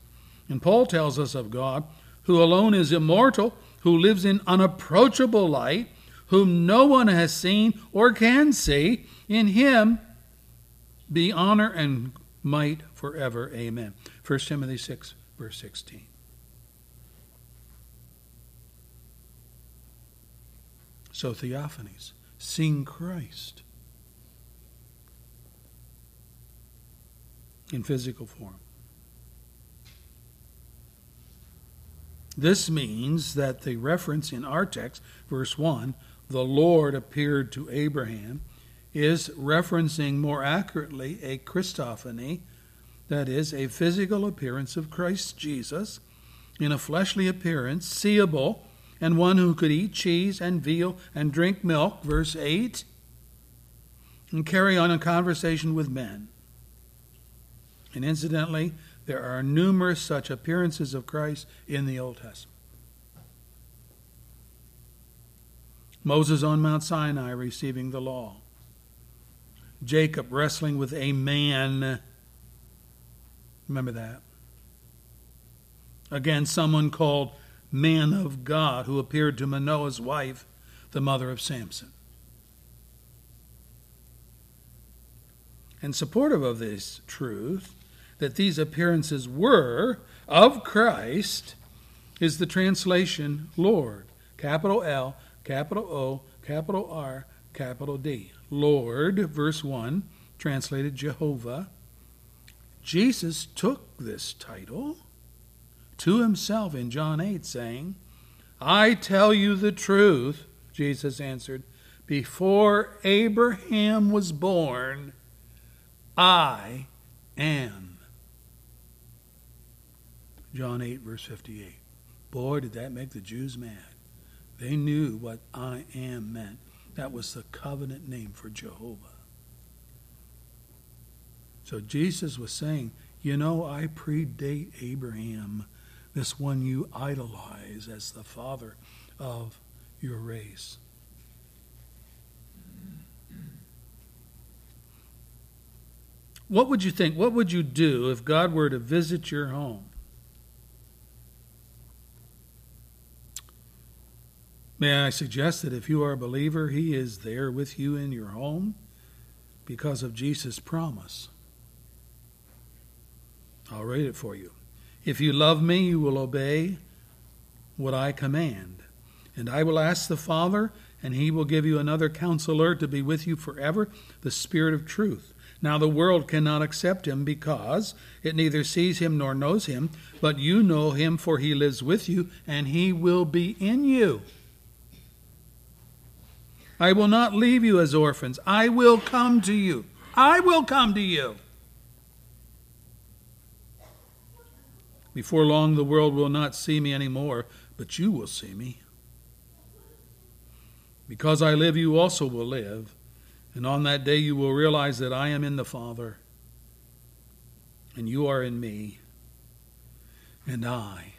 And Paul tells us of God, who alone is immortal, who lives in unapproachable light, whom no one has seen or can see. In him be honor and might forever. Amen. 1 Timothy 6, verse 16. So, theophanies, seeing Christ in physical form. This means that the reference in our text, verse 1, the Lord appeared to Abraham, is referencing more accurately a Christophany, that is, a physical appearance of Christ Jesus in a fleshly appearance, seeable, and one who could eat cheese and veal and drink milk, verse 8, and carry on a conversation with men. And incidentally, there are numerous such appearances of Christ in the Old Testament. Moses on Mount Sinai receiving the law. Jacob wrestling with a man. Remember that. Again, someone called man of God who appeared to Manoah's wife, the mother of Samson. And supportive of this truth, that these appearances were of Christ, is the translation Lord. Capital L, capital O, capital R, capital D. Lord, verse 1, translated Jehovah. Jesus took this title to himself in John 8, saying, I tell you the truth, Jesus answered, before Abraham was born, I am. John 8, verse 58. Boy, did that make the Jews mad. They knew what I am meant. That was the covenant name for Jehovah. So Jesus was saying, You know, I predate Abraham, this one you idolize as the father of your race. What would you think? What would you do if God were to visit your home? May I suggest that if you are a believer, He is there with you in your home because of Jesus' promise. I'll read it for you. If you love me, you will obey what I command. And I will ask the Father, and he will give you another counselor to be with you forever, the Spirit of truth. Now the world cannot accept him because it neither sees him nor knows him, but you know him, for he lives with you, and he will be in you. I will not leave you as orphans. I will come to you. I will come to you. Before long, the world will not see me anymore, but you will see me. Because I live, you also will live. And on that day, you will realize that I am in the Father, and you are in me, and I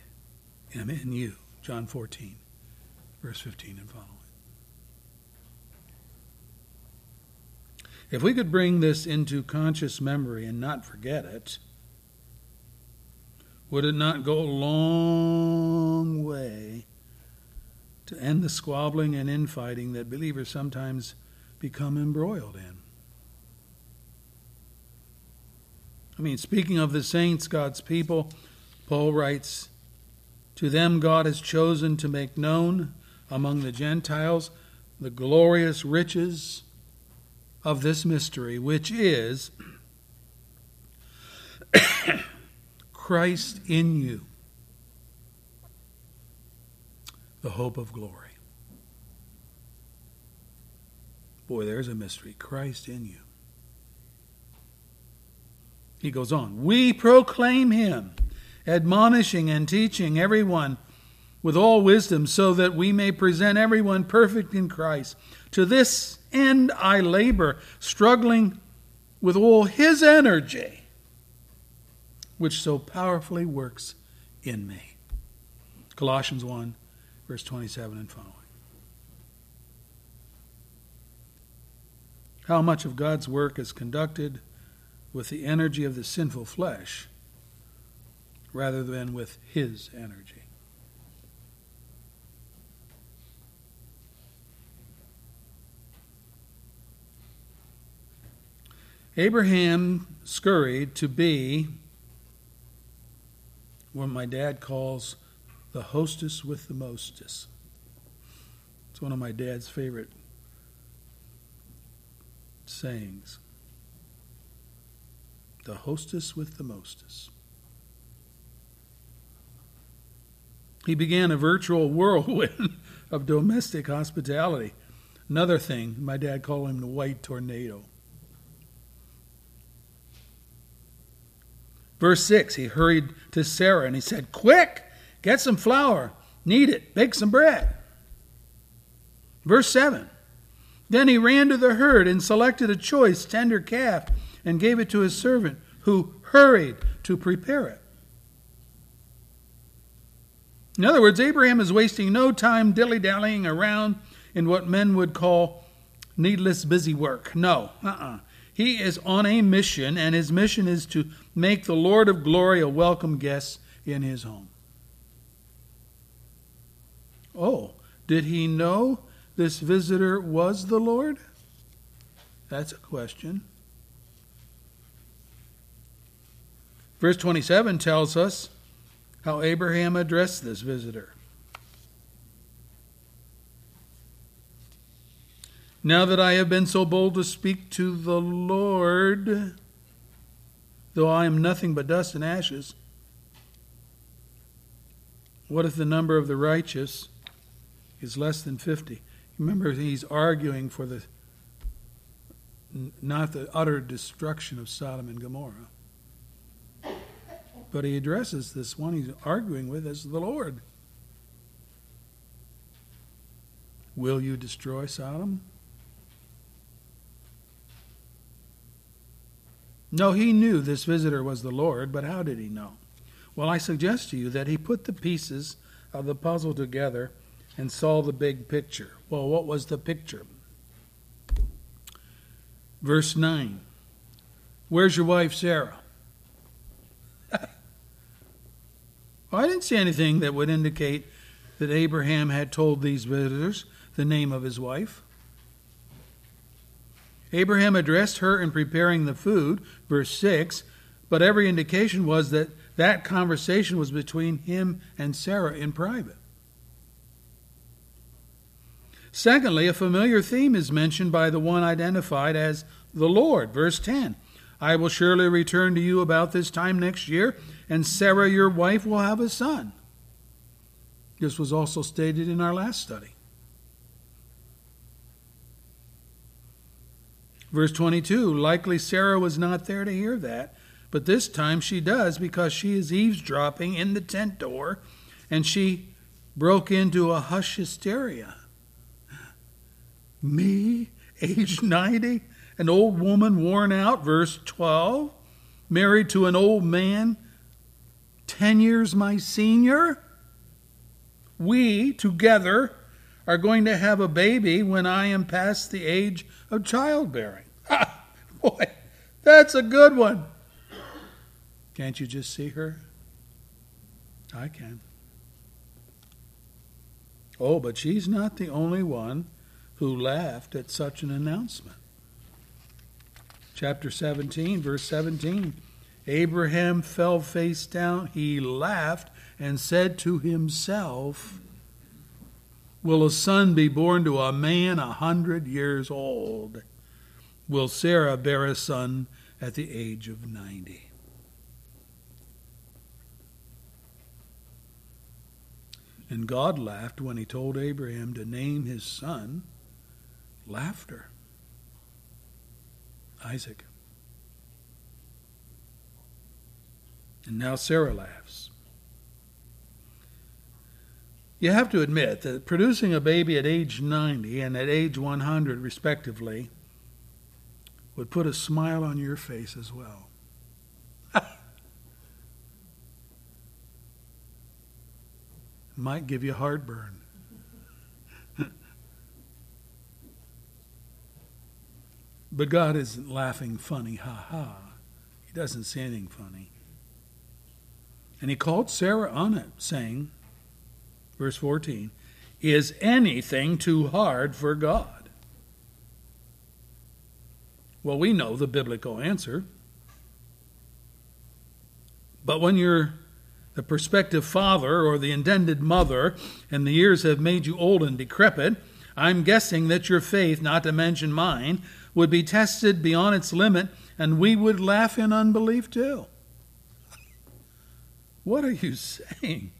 am in you. John 14, verse 15 and following. If we could bring this into conscious memory and not forget it, would it not go a long way to end the squabbling and infighting that believers sometimes become embroiled in? I mean, speaking of the saints, God's people, Paul writes, To them God has chosen to make known among the Gentiles the glorious riches of this mystery, which is *coughs* Christ in you, the hope of glory. Boy, there's a mystery. Christ in you. He goes on, We proclaim him, admonishing and teaching everyone with all wisdom, so that we may present everyone perfect in Christ. To this end I labor, struggling with all his energy, which so powerfully works in me. Colossians 1, verse 27 and following. How much of God's work is conducted with the energy of the sinful flesh rather than with his energy? Abraham scurried to be what my dad calls the hostess with the mostess. It's one of my dad's favorite sayings. The hostess with the mostess. He began a virtual whirlwind *laughs* of domestic hospitality. Another thing, my dad called him the white tornado. Verse 6 He hurried to Sarah and he said, Quick, get some flour, knead it, bake some bread. Verse 7 Then he ran to the herd and selected a choice, tender calf and gave it to his servant, who hurried to prepare it. In other words, Abraham is wasting no time dilly dallying around in what men would call needless busy work. No, uh uh-uh. uh he is on a mission, and his mission is to make the Lord of glory a welcome guest in his home. Oh, did he know this visitor was the Lord? That's a question. Verse 27 tells us how Abraham addressed this visitor. Now that I have been so bold to speak to the Lord, though I am nothing but dust and ashes, what if the number of the righteous is less than 50? Remember, he's arguing for the not the utter destruction of Sodom and Gomorrah. But he addresses this one he's arguing with as the Lord. Will you destroy Sodom? No, he knew this visitor was the Lord, but how did he know? Well, I suggest to you that he put the pieces of the puzzle together and saw the big picture. Well, what was the picture? Verse 9 Where's your wife, Sarah? *laughs* well, I didn't see anything that would indicate that Abraham had told these visitors the name of his wife. Abraham addressed her in preparing the food, verse 6, but every indication was that that conversation was between him and Sarah in private. Secondly, a familiar theme is mentioned by the one identified as the Lord, verse 10. I will surely return to you about this time next year, and Sarah your wife will have a son. This was also stated in our last study. Verse 22 Likely Sarah was not there to hear that, but this time she does because she is eavesdropping in the tent door and she broke into a hush hysteria. Me, age 90, an old woman worn out, verse 12, married to an old man 10 years my senior? We together are going to have a baby when I am past the age of childbearing. *laughs* Ah, boy, that's a good one. Can't you just see her? I can. Oh, but she's not the only one who laughed at such an announcement. Chapter 17, verse 17. Abraham fell face down. He laughed and said to himself, Will a son be born to a man a hundred years old? Will Sarah bear a son at the age of ninety? And God laughed when he told Abraham to name his son Laughter. Isaac. And now Sarah laughs. You have to admit that producing a baby at age 90 and at age 100, respectively, would put a smile on your face as well. *laughs* Might give you heartburn. *laughs* but God isn't laughing funny, ha ha. He doesn't say anything funny. And he called Sarah on it, saying, verse 14, Is anything too hard for God? Well, we know the biblical answer. But when you're the prospective father or the intended mother and the years have made you old and decrepit, I'm guessing that your faith, not to mention mine, would be tested beyond its limit and we would laugh in unbelief too. What are you *laughs* saying?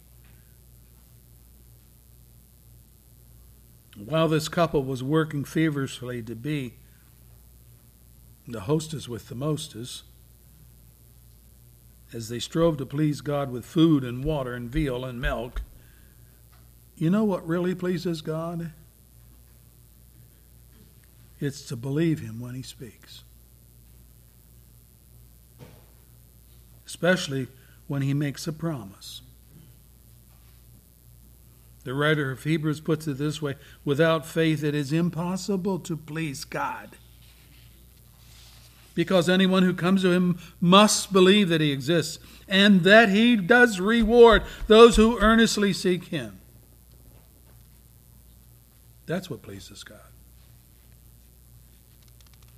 While this couple was working feverishly to be the hostess with the mostess, as they strove to please God with food and water and veal and milk, you know what really pleases God? It's to believe Him when He speaks. Especially when he makes a promise. The writer of Hebrews puts it this way without faith, it is impossible to please God. Because anyone who comes to him must believe that he exists and that he does reward those who earnestly seek him. That's what pleases God.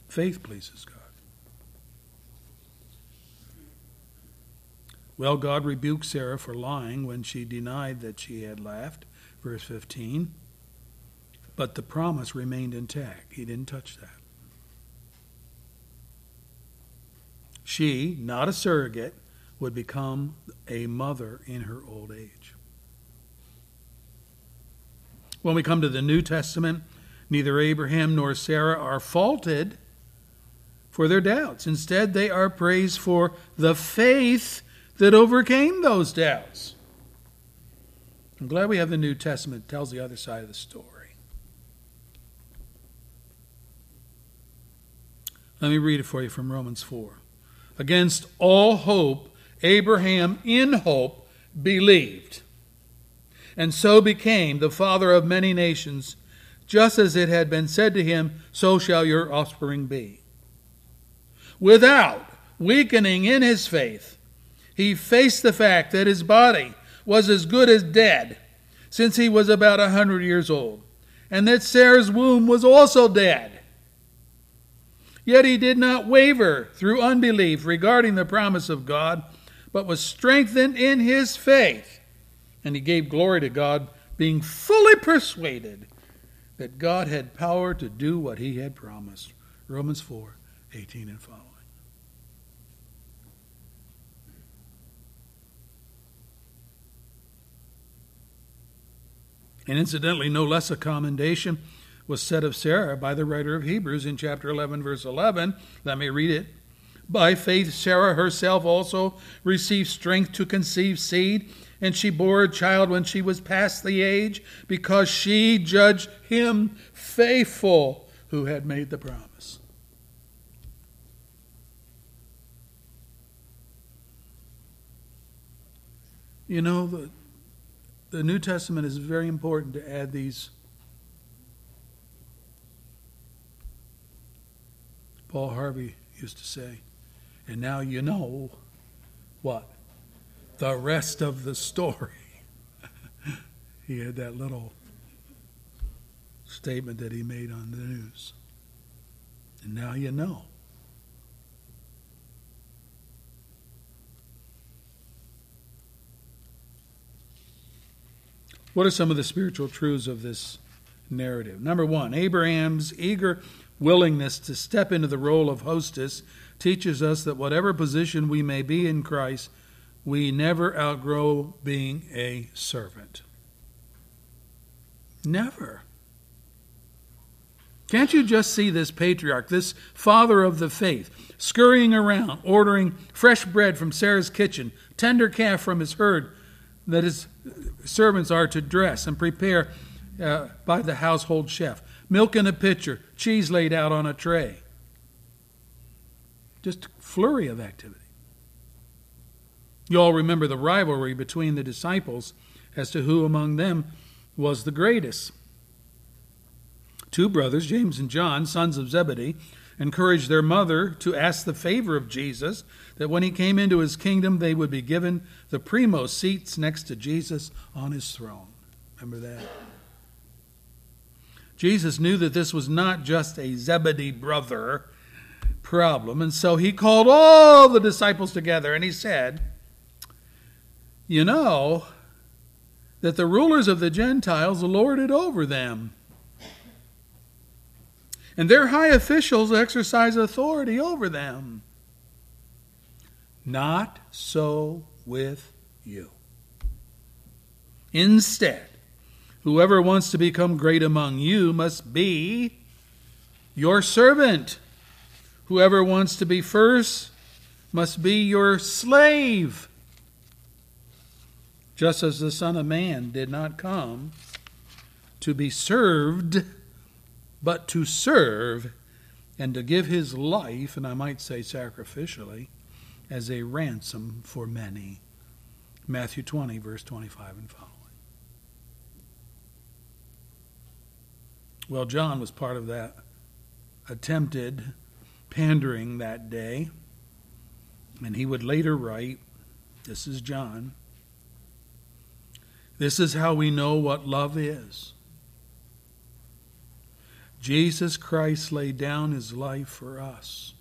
Faith pleases God. Well, God rebuked Sarah for lying when she denied that she had laughed. Verse 15. But the promise remained intact. He didn't touch that. She, not a surrogate, would become a mother in her old age. When we come to the New Testament, neither Abraham nor Sarah are faulted for their doubts. Instead, they are praised for the faith that overcame those doubts. I'm glad we have the New Testament. It tells the other side of the story. Let me read it for you from Romans 4. Against all hope, Abraham in hope believed, and so became the father of many nations, just as it had been said to him, So shall your offspring be. Without weakening in his faith, he faced the fact that his body was as good as dead since he was about a hundred years old, and that Sarah's womb was also dead. Yet he did not waver through unbelief regarding the promise of God, but was strengthened in his faith. And he gave glory to God, being fully persuaded that God had power to do what he had promised. Romans 4 18 and following. And incidentally, no less a commendation was said of Sarah by the writer of Hebrews in chapter 11, verse 11. Let me read it. By faith, Sarah herself also received strength to conceive seed, and she bore a child when she was past the age, because she judged him faithful who had made the promise. You know, the the New Testament is very important to add these. Paul Harvey used to say, and now you know what? The rest of the story. *laughs* he had that little statement that he made on the news. And now you know. What are some of the spiritual truths of this narrative? Number one, Abraham's eager willingness to step into the role of hostess teaches us that whatever position we may be in Christ, we never outgrow being a servant. Never. Can't you just see this patriarch, this father of the faith, scurrying around, ordering fresh bread from Sarah's kitchen, tender calf from his herd, that his servants are to dress and prepare uh, by the household chef. Milk in a pitcher, cheese laid out on a tray. Just a flurry of activity. You all remember the rivalry between the disciples as to who among them was the greatest. Two brothers, James and John, sons of Zebedee, encouraged their mother to ask the favor of Jesus that when he came into his kingdom, they would be given the primo seats next to Jesus on his throne. Remember that? Jesus knew that this was not just a Zebedee brother problem, and so he called all the disciples together and he said, You know that the rulers of the Gentiles lord it over them and their high officials exercise authority over them. Not so with you. Instead, whoever wants to become great among you must be your servant. Whoever wants to be first must be your slave. Just as the Son of Man did not come to be served but to serve and to give his life, and I might say sacrificially, as a ransom for many. Matthew 20, verse 25 and following. Well, John was part of that attempted pandering that day, and he would later write this is John. This is how we know what love is. Jesus Christ laid down his life for us.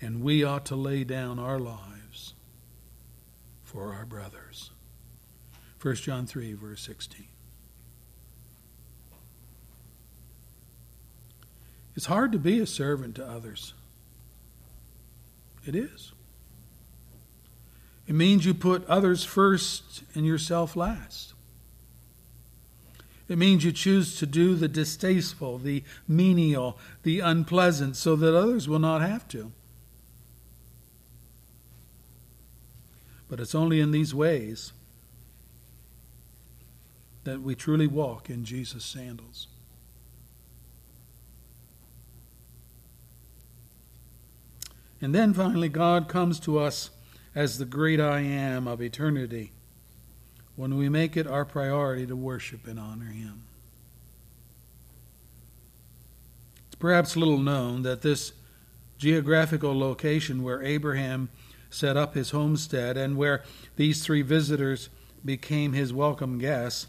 And we ought to lay down our lives for our brothers. 1 John 3, verse 16. It's hard to be a servant to others. It is. It means you put others first and yourself last. It means you choose to do the distasteful, the menial, the unpleasant, so that others will not have to. But it's only in these ways that we truly walk in Jesus' sandals. And then finally, God comes to us as the great I am of eternity when we make it our priority to worship and honor Him. It's perhaps little known that this geographical location where Abraham set up his homestead and where these three visitors became his welcome guests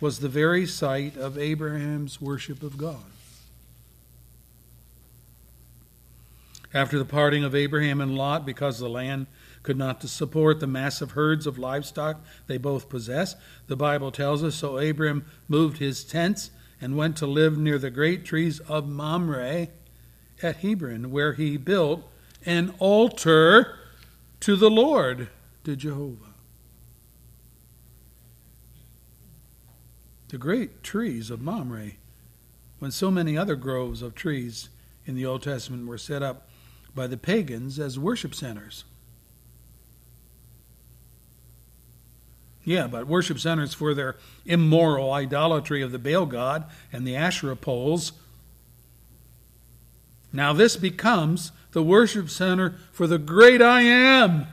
was the very site of Abraham's worship of God. After the parting of Abraham and Lot, because the land could not support the massive herds of livestock they both possessed, the Bible tells us, so Abram moved his tents and went to live near the great trees of Mamre at Hebron, where he built an altar to the Lord, to Jehovah. The great trees of Mamre, when so many other groves of trees in the Old Testament were set up by the pagans as worship centers. Yeah, but worship centers for their immoral idolatry of the Baal god and the Asherah poles. Now this becomes the worship center for the great I am,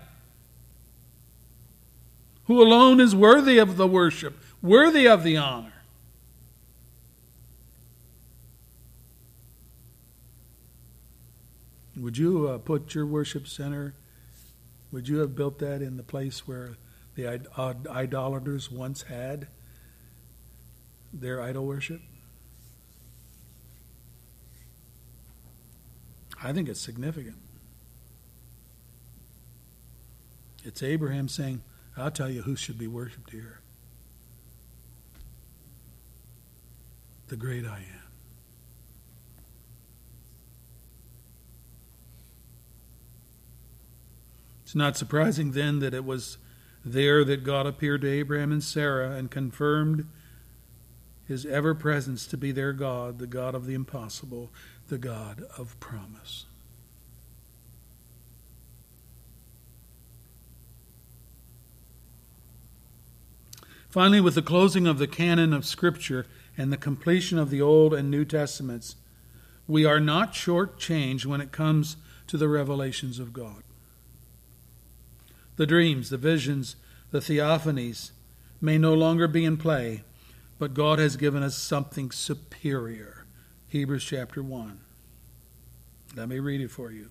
who alone is worthy of the worship, worthy of the honor. Would you uh, put your worship center, would you have built that in the place where the uh, idolaters once had their idol worship? I think it's significant. It's Abraham saying, I'll tell you who should be worshiped here. The great I am. It's not surprising then that it was there that God appeared to Abraham and Sarah and confirmed his ever presence to be their God, the God of the impossible, the God of promise. Finally, with the closing of the canon of Scripture and the completion of the Old and New Testaments, we are not shortchanged when it comes to the revelations of God. The dreams, the visions, the theophanies may no longer be in play, but God has given us something superior. Hebrews chapter 1. Let me read it for you.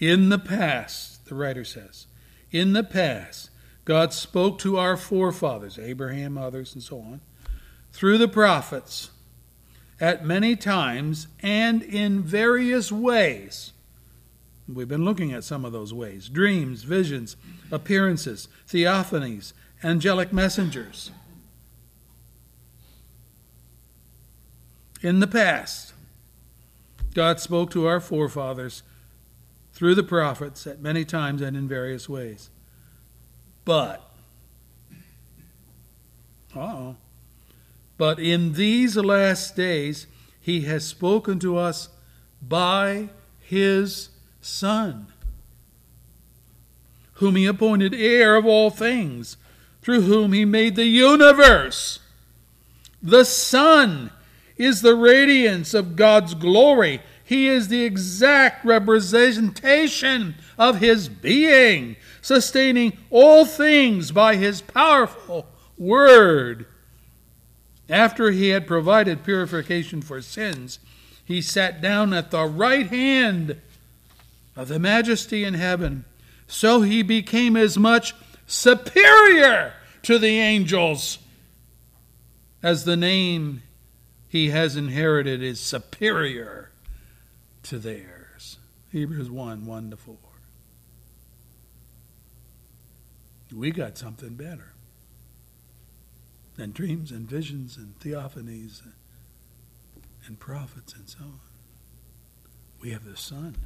In the past, the writer says, in the past, God spoke to our forefathers, Abraham, others, and so on, through the prophets at many times and in various ways. We've been looking at some of those ways dreams, visions, appearances, theophanies, angelic messengers. In the past, God spoke to our forefathers through the prophets at many times and in various ways. But, oh, but in these last days, he has spoken to us by his Son, whom he appointed heir of all things, through whom he made the universe. The Son is the radiance of God's glory. He is the exact representation of his being, sustaining all things by his powerful word. After he had provided purification for sins, he sat down at the right hand of the majesty in heaven. So he became as much superior to the angels as the name he has inherited is superior to theirs. Hebrews 1 1 to 4. We got something better than dreams and visions and theophanies and prophets and so on. We have the Son.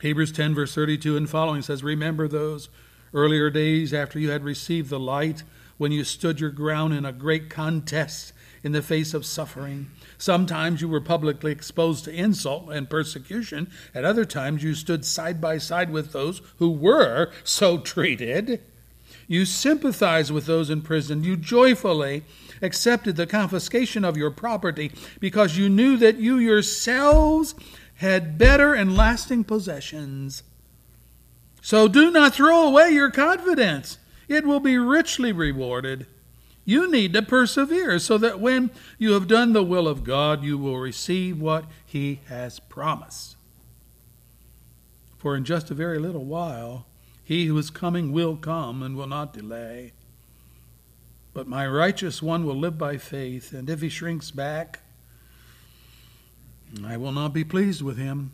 Hebrews 10, verse 32 and following says, Remember those earlier days after you had received the light, when you stood your ground in a great contest in the face of suffering. Sometimes you were publicly exposed to insult and persecution. At other times you stood side by side with those who were so treated. You sympathized with those in prison. You joyfully accepted the confiscation of your property because you knew that you yourselves had better and lasting possessions. So do not throw away your confidence, it will be richly rewarded. You need to persevere so that when you have done the will of God, you will receive what He has promised. For in just a very little while, He who is coming will come and will not delay. But my righteous one will live by faith, and if he shrinks back, I will not be pleased with him.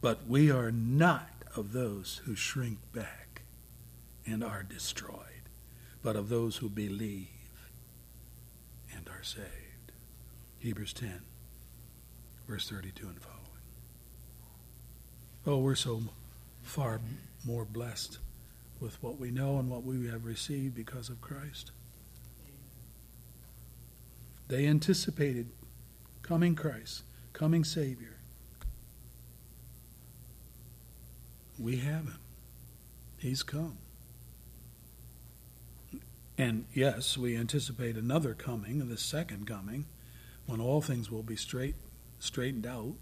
But we are not of those who shrink back and are destroyed, but of those who believe and are saved. Hebrews 10, verse 32 and following. Oh, we're so far more blessed with what we know and what we have received because of Christ. They anticipated coming Christ, coming Savior. We have him. He's come. And yes, we anticipate another coming, the second coming, when all things will be straight, straightened out.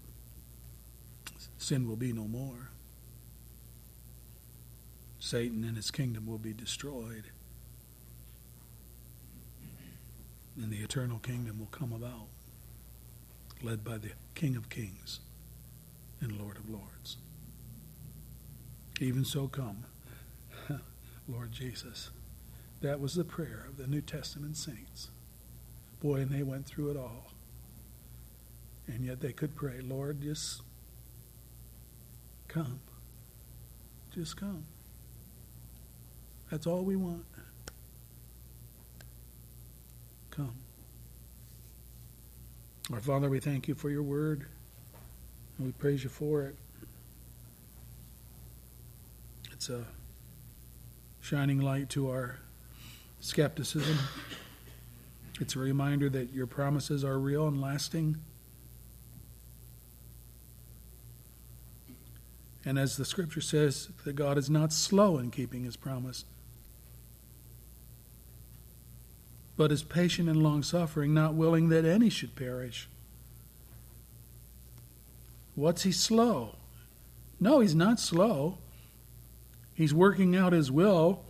Sin will be no more. Satan and his kingdom will be destroyed. And the eternal kingdom will come about, led by the King of Kings and Lord of Lords. Even so, come, *laughs* Lord Jesus. That was the prayer of the New Testament saints. Boy, and they went through it all. And yet they could pray, Lord, just come. Just come. That's all we want. Come. Our Father, we thank you for your word, and we praise you for it. It's a shining light to our skepticism. It's a reminder that your promises are real and lasting. And as the scripture says, that God is not slow in keeping his promise, but is patient and long suffering, not willing that any should perish. What's he slow? No, he's not slow. He's working out his will,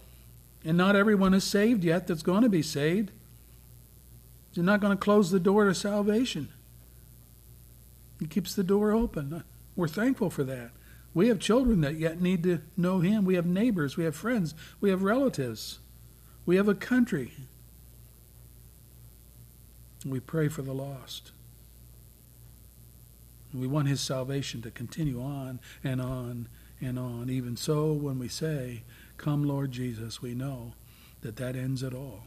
and not everyone is saved yet that's going to be saved. He's not going to close the door to salvation. He keeps the door open. We're thankful for that. We have children that yet need to know Him. We have neighbors. We have friends. We have relatives. We have a country. We pray for the lost. We want His salvation to continue on and on and on. Even so, when we say, Come, Lord Jesus, we know that that ends it all.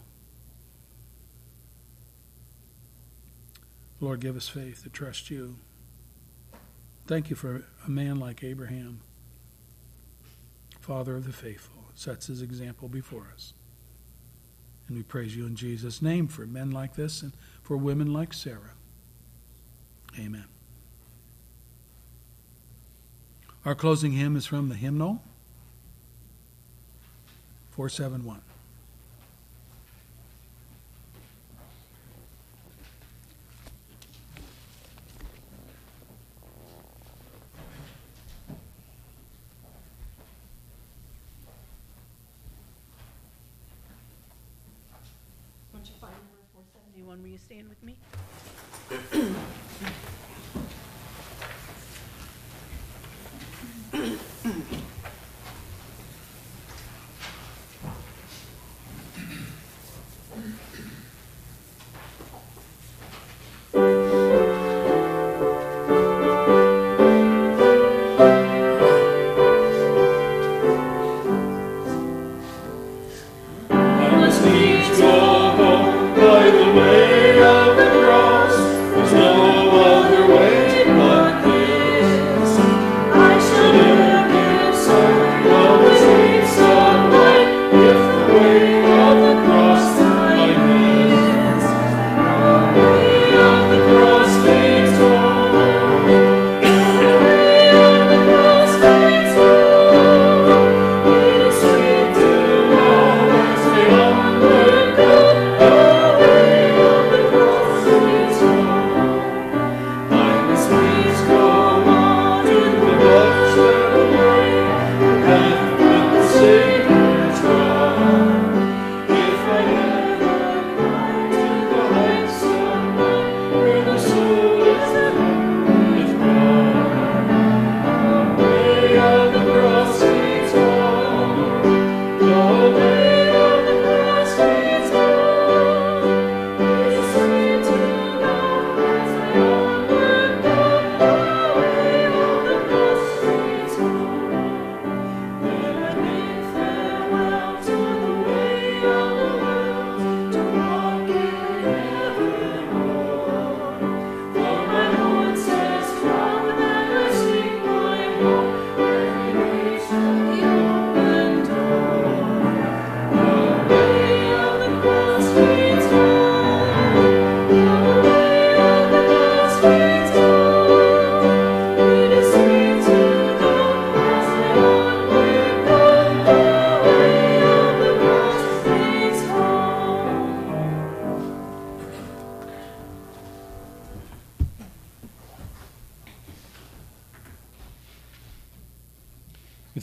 Lord, give us faith to trust you. Thank you for a man like Abraham, father of the faithful, sets his example before us. And we praise you in Jesus' name for men like this and for women like Sarah. Amen. Our closing hymn is from the hymnal 471. Once you find number four seventy-one, will you stand with me? *coughs* *coughs*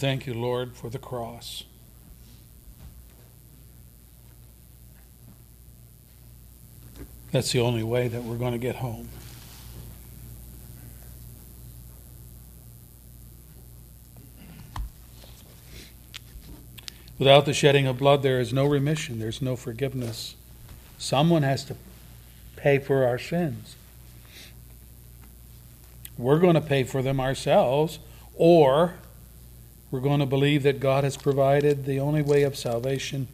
thank you, Lord, for the cross. That's the only way that we're going to get home. Without the shedding of blood, there is no remission, there's no forgiveness. Someone has to pay for our sins. We're going to pay for them ourselves, or we're going to believe that God has provided the only way of salvation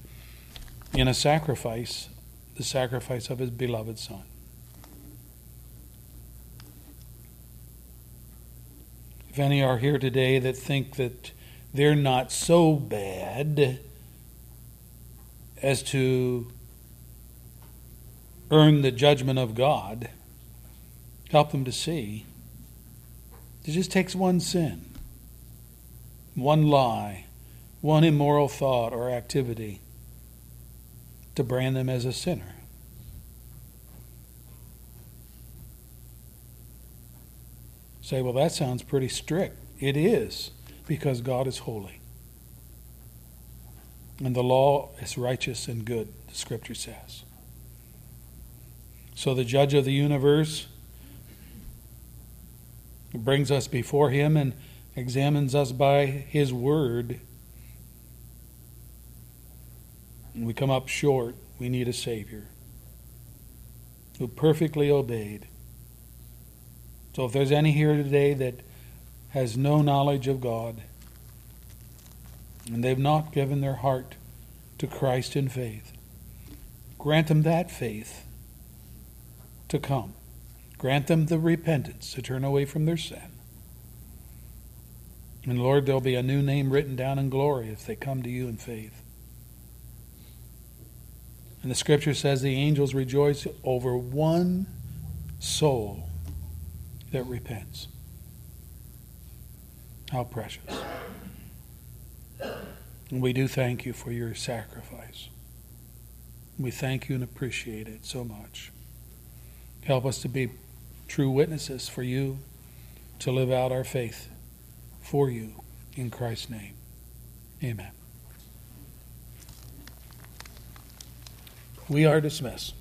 in a sacrifice, the sacrifice of His beloved Son. If any are here today that think that they're not so bad as to earn the judgment of God, help them to see. It just takes one sin, one lie, one immoral thought or activity to brand them as a sinner. Say, well, that sounds pretty strict. It is, because God is holy. And the law is righteous and good, the scripture says. So the judge of the universe brings us before him, and examines us by his word. And we come up short. We need a Savior who perfectly obeyed. So if there's any here today that has no knowledge of God, and they've not given their heart to Christ in faith, grant them that faith to come. Grant them the repentance to turn away from their sin. And Lord, there'll be a new name written down in glory if they come to you in faith. And the scripture says the angels rejoice over one soul that repents. How precious. And we do thank you for your sacrifice. We thank you and appreciate it so much. Help us to be true witnesses for you, to live out our faith for you. In Christ's name. Amen. We are dismissed.